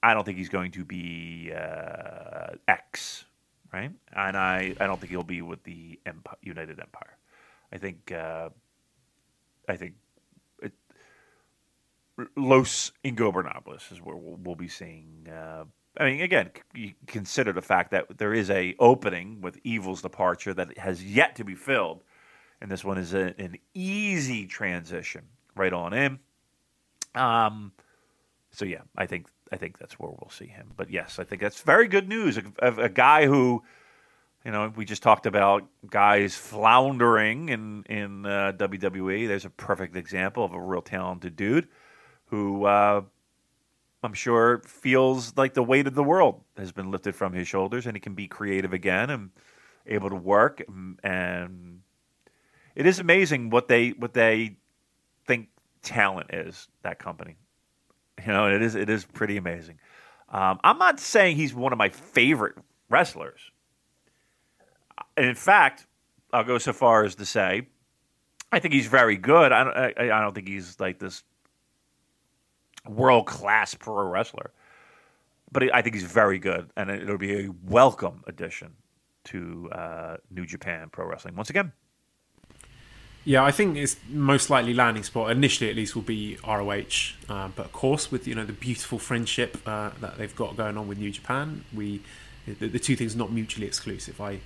I don't think he's going to be uh, X right? And I, I don't think he'll be with the Empire, United Empire. I think uh, I think it, Los Ingobernables is where we'll, we'll be seeing. Uh, I mean, again, you consider the fact that there is a opening with Evil's departure that has yet to be filled, and this one is a, an easy transition right on in. Um, so yeah, I think I think that's where we'll see him. But yes, I think that's very good news. A, a, guy who, you know, we just talked about guys floundering in in uh, WWE. There's a perfect example of a real talented dude who uh, I'm sure feels like the weight of the world has been lifted from his shoulders, and he can be creative again and able to work. And, and it is amazing what they what they think talent is. That company. You know, it is it is pretty amazing. Um, I'm not saying he's one of my favorite wrestlers. In fact, I'll go so far as to say I think he's very good. I don't, I, I don't think he's like this world class pro wrestler, but I think he's very good, and it'll be a welcome addition to uh, New Japan Pro Wrestling once again. Yeah, I think it's most likely landing spot initially, at least, will be ROH. Uh, but of course, with you know the beautiful friendship uh, that they've got going on with New Japan, we the, the two things are not mutually exclusive. I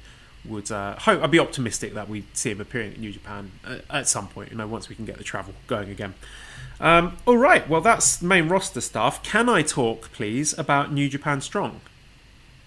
would uh, hope I'd be optimistic that we see him appearing at New Japan at, at, some point. You know, once we can get the travel going again. Um, all right, well that's main roster stuff. Can I talk, please, about New Japan Strong?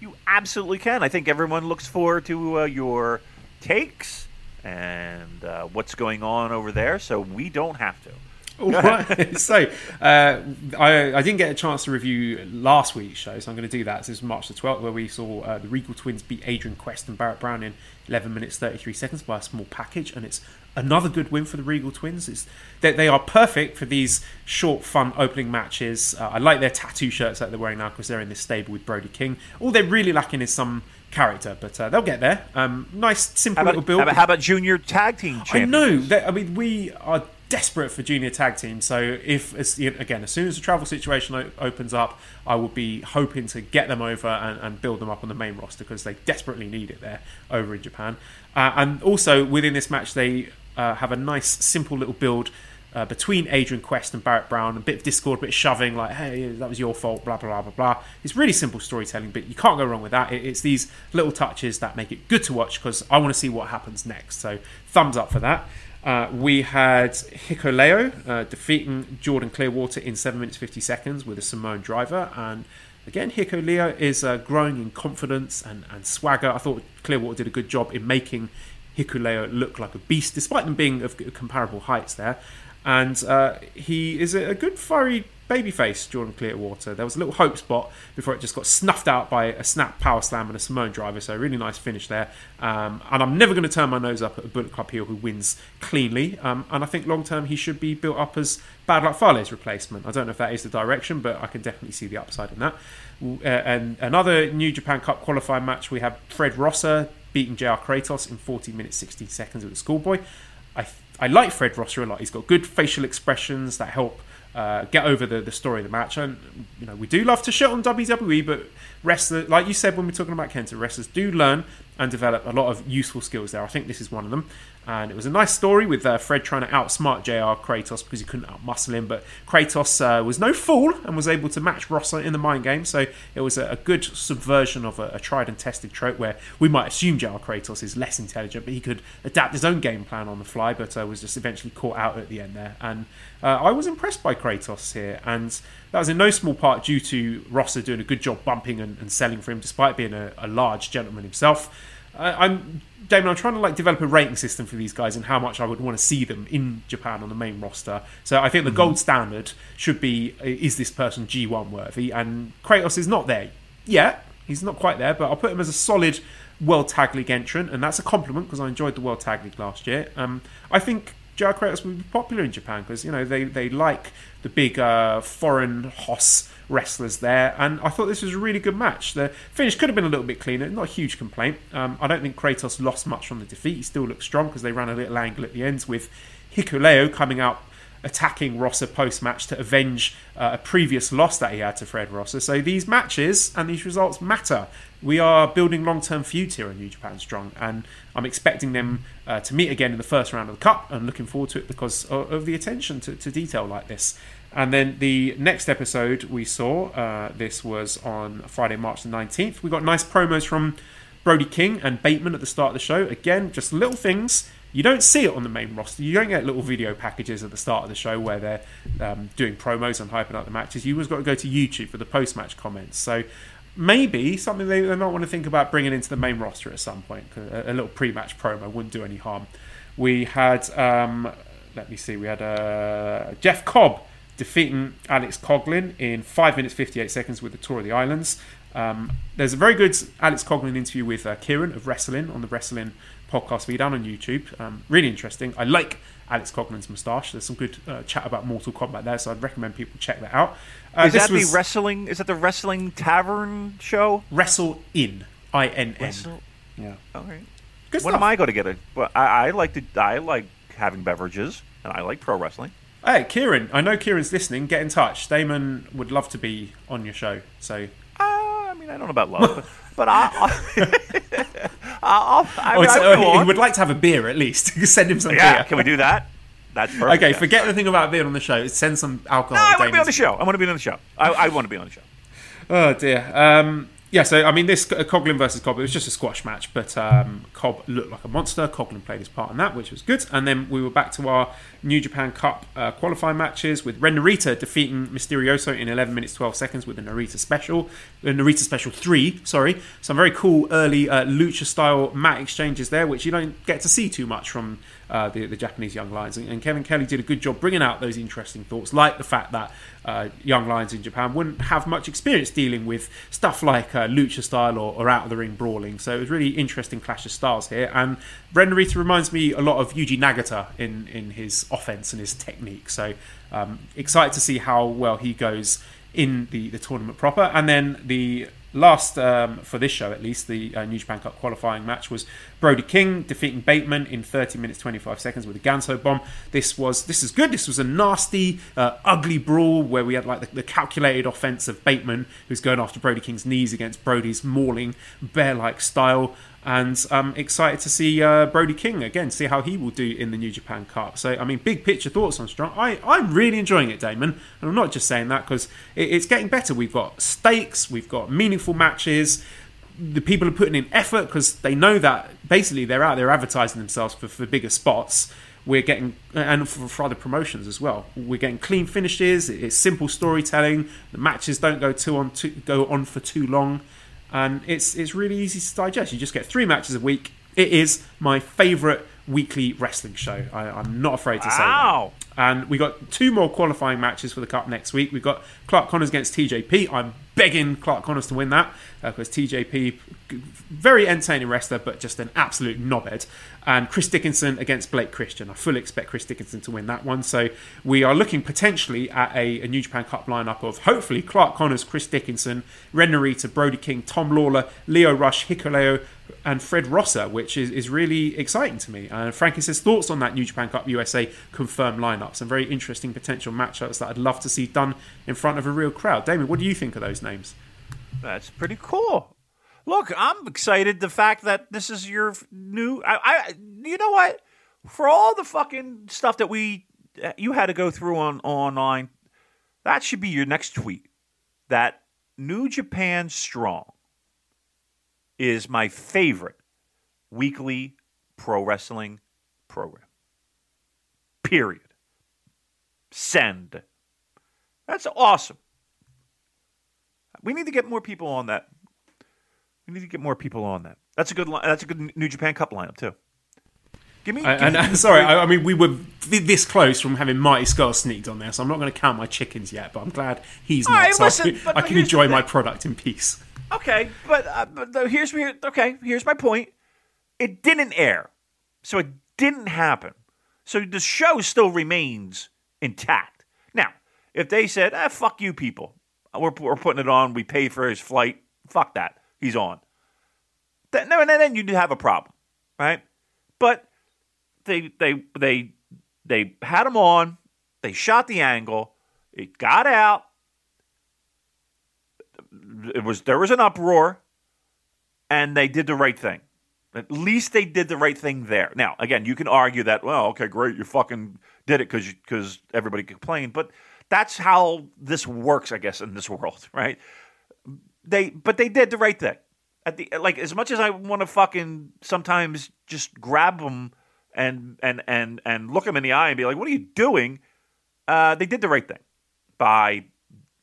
You absolutely can. I think everyone looks forward to uh, your takes and uh, what's going on over there, so we don't have to. right. so uh, I, I, didn't get a chance to review last week's show, so I'm going to do that. This is March the 12th, where we saw uh, the Riegel Twins beat Adrian Quest and Barrett Brown in 11 minutes 33 seconds by a small package, and it's another good win for the Riegel Twins. It's, they, they are perfect for these short, fun opening matches. Uh, I like their tattoo shirts that they're wearing now because they're in this stable with Brody King. All they're really lacking is some character, but uh, they'll get there. Um, nice, simple about, little build. How about, how about, junior tag team? Champions? I know. That, I mean, we are desperate for junior tag team. So if again, as soon as the travel situation opens up, I will be hoping to get them over and, and build them up on the main roster because they desperately need it there over in Japan. Uh, and also within this match, they uh, have a nice, simple little build uh, between Adrian Quest and Barrett Brown, a bit of discord, a bit of shoving, like, hey, that was your fault, blah, blah, blah, blah, blah. It's really simple storytelling, but you can't go wrong with that. It's these little touches that make it good to watch because I want to see what happens next. So, thumbs up for that. Uh, we had Hikuleo uh, defeating Jordan Clearwater in 7 minutes 50 seconds with a Samoan driver, and Again, Hikuleo is uh, growing in confidence and, and swagger. I thought Clearwater did a good job in making Hikuleo look like a beast, despite them being of comparable heights there. And uh, he is a, a good fiery babyface, Jordan Clearwater. There was a little hope spot before it just got snuffed out by a snap power slam and a Samoan driver. So, really nice finish there. Um, and I'm never going to turn my nose up at a Bullet Club heel who wins cleanly. Um, and I think long term he should be built up as Bad Luck Fale's replacement. I don't know if that is the direction, but I can definitely see the upside in that. Uh, and another New Japan Cup qualifying match, we have Fred Rosser beating JR Kratos in 40 minutes 16 seconds with the schoolboy. I, I like Fred Rosser a lot. He's got good facial expressions that help uh, get over the, the story of the match. And you know, we do love to shit on WWE, but wrestlers, like you said when we are talking about Kenta, wrestlers do learn and develop a lot of useful skills there. I think this is one of them. And it was a nice story with uh, Fred trying to outsmart JR Kratos because he couldn't outmuscle him. But Kratos uh, was no fool and was able to match Rosser in the mind game. So it was a, a good subversion of a, a, tried and tested trope where we might assume JR Kratos is less intelligent, but he could adapt his own game plan on the fly. But uh, was just eventually caught out at the end there. And uh, I was impressed by Kratos here. And that was in no small part due to Rosser doing a good job bumping and, and selling for him, despite being a, a large gentleman himself. I'm Damon, I'm trying to like develop a rating system for these guys and how much I would want to see them in Japan on the main roster. So I think the mm-hmm. gold standard should be: is this person G1 worthy? And Kratos is not there yet. He's not quite there, but I'll put him as a solid World Tag League entrant, and that's a compliment because I enjoyed the World Tag League last year. Um, I think JR Kratos would be popular in Japan because you know they they like the big uh, foreign hoss wrestlers there, and I thought this was a really good match. The finish could have been a little bit cleaner, not a huge complaint. Um, I don't think Kratos lost much from the defeat. He still looked strong because they ran a little angle at the ends with Hikuleo coming out attacking Rosser post match to avenge uh, a previous loss that he had to Fred Rosser. So these matches and these results matter. We are building long term feuds here in New Japan Strong, and I'm expecting them uh, to meet again in the first round of the Cup and looking forward to it because of, of the attention to, to detail like this. And then the next episode we saw, uh, this was on Friday, March the 19th. We got nice promos from Brody King and Bateman at the start of the show. Again, just little things. You don't see it on the main roster. You don't get little video packages at the start of the show where they're um, doing promos and hyping up the matches. You always got to go to YouTube for the post match comments. So maybe something they, they might want to think about bringing into the main roster at some point. A, a little pre match promo wouldn't do any harm. We had, um, let me see, we had uh, Jeff Cobb defeating Alex Coughlin in 5 minutes 58 seconds with the Tour of the Islands. Um, there's a very good Alex Coughlin interview with uh, Kieran of Wrestling on the Wrestling podcast feed down on YouTube. Um, really interesting. I like Alex Coughlin's moustache. There's some good uh, chat about Mortal Kombat there, so I'd recommend people check that out. Uh, is that the wrestling? Is that the Wrestling Tavern show? Wrestle in I N N. Yeah. All right. Good when stuff. am I going to get it? Well, I, I like to. I like having beverages, and I like pro wrestling. Hey, Kieran, I know Kieran's listening. Get in touch. Damon would love to be on your show. So, uh, I mean, I don't know about love, but I, I, I'll, I, mean, oh, he would like to have a beer at least. Send him some yeah, beer. Can we do that? That's perfect. Okay, forget the thing about being on the show. Send some alcohol. No, I want to be on the show. I want to be on the show. I, I want to be on the show. Oh dear. Um, yeah, so I mean, this uh, Coughlin versus Cobb, it was just a squash match, but um, Cobb looked like a monster. Coughlin played his part in that, which was good. And then we were back to our New Japan Cup uh, qualifying matches with Ren Narita defeating Mysterioso in 11 minutes 12 seconds with the Narita Special, the Narita Special 3, sorry. Some very cool early uh, lucha style mat exchanges there, which you don't get to see too much from uh, the, the, Japanese Young Lions. And, and, Kevin Kelly did a good job bringing out those interesting thoughts, like the fact that uh, Young Lions in Japan wouldn't have much experience dealing with stuff like uh, lucha style or, or out of the ring brawling. So it was really interesting clash of styles here. And Ren Narita reminds me a lot of Yuji Nagata in, in his offense and his technique. So um, excited to see how well he goes in the, the tournament proper. And then the last um, for this show at least the uh, New Japan Cup qualifying match was Brody King defeating Bateman in 30 minutes 25 seconds with a Ganso bomb. This was this is good. This was a nasty, uh, ugly brawl where we had like the, the, calculated offense of Bateman who's going after Brody King's knees against Brody's mauling bear-like style and I'm excited to see uh, Brody King again, see how he will do in the New Japan Cup. So, I mean, big picture thoughts on Strong. I, I'm really enjoying it, Damon, and I'm not just saying that because it, it's getting better. We've got stakes, we've got meaningful matches. The people are putting in effort because they know that basically they're out there advertising themselves for, for bigger spots we're getting and for, for, other promotions as well. We're getting clean finishes. It's simple storytelling. The matches don't go too on too, go on for too long, and it's it's really easy to digest. You just get three matches a week. It is my favourite weekly wrestling show. I, am not afraid to say that. And we got two more qualifying matches for the Cup next week. We've got Clark Connors against TJP. I'm begging Clark Connors to win that because uh, TJP, very entertaining wrestler, but just an absolute knobhead. And Chris Dickinson against Blake Christian. I fully expect Chris Dickinson to win that one. So we are looking potentially at a, a New Japan Cup lineup of hopefully Clark Connors, Chris Dickinson, Ren Narita, Brody King, Tom Lawlor, Lio Rush, Hikuleo, and Fred Rosser, which is, is really exciting to me. And Frankie says thoughts on that New Japan Cup USA confirmed lineup. Some very interesting potential matchups that I'd love to see done in front of a real crowd. Damon, what do you think of those names? That's pretty cool. Look, I'm excited. The fact that this is your new, I, I, you know what? For all the fucking stuff that we, uh, you had to go through on online, that should be your next tweet. That New Japan Strong is my favorite weekly pro wrestling program. Period. Send. That's awesome. We need to get more people on that. We need to get more people on that. That's a good. That's a good New Japan Cup lineup too. Give me. Give and, me sorry, I, I, mean we were this close from having Marty Scurll sneaked on there, so I'm not going to count my chickens yet. But I'm glad he's All not. Right, so listen, I, I can enjoy my product in peace. Okay, but, uh, but here's here. Okay, here's my point. It didn't air, so it didn't happen. So the show still remains intact. Now, if they said, ah, "Fuck you, people," we're, we're putting it on. We pay for his flight. Fuck that. He's on. Then, then you'd have a problem, right? But they they they they had him on. They shot the angle. It got out it was there was an uproar, and they did the right thing. At least they did the right thing there. Now, again, you can argue that well, okay, great, you fucking did it because because everybody complained, but that's how this works, I guess, in this world, right? They but they did the right thing. At the like, as much as I want to fucking sometimes just grab them and and and and look them in the eye and be like, "What are you doing?" Uh, they did the right thing by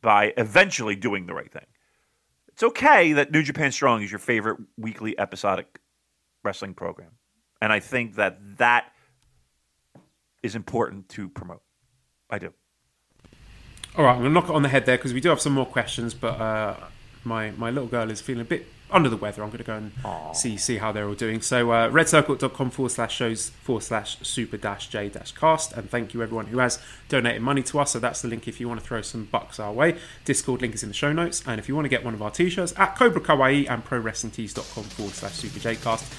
by eventually doing the right thing it's okay that New Japan Strong is your favorite weekly episodic wrestling program. And I think that that is important to promote. I do. All right, I'm to knock it on the head there because we do have some more questions, but uh, my, my little girl is feeling a bit under the weather. I'm going to go and Aww. see see how they're all doing. So uh, redcircle.com forward slash shows forward slash super dash j dash cast. And thank you everyone who has donated money to us. So that's the link if you want to throw some bucks our way. Discord link is in the show notes. And if you want to get one of our t-shirts at Cobra Kawaii and ProWrestlingTees.com forward slash super j cast.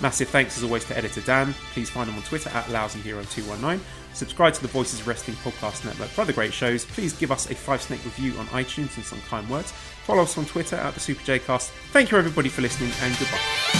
Massive thanks as always to editor Dan. Please find him on Twitter at LousyHero219. Subscribe to the Voices of Wrestling Podcast Network for other great shows. Please give us a five snake review on iTunes and some kind words. Follow us on Twitter at the Super J Cast. Thank you everybody for listening and goodbye.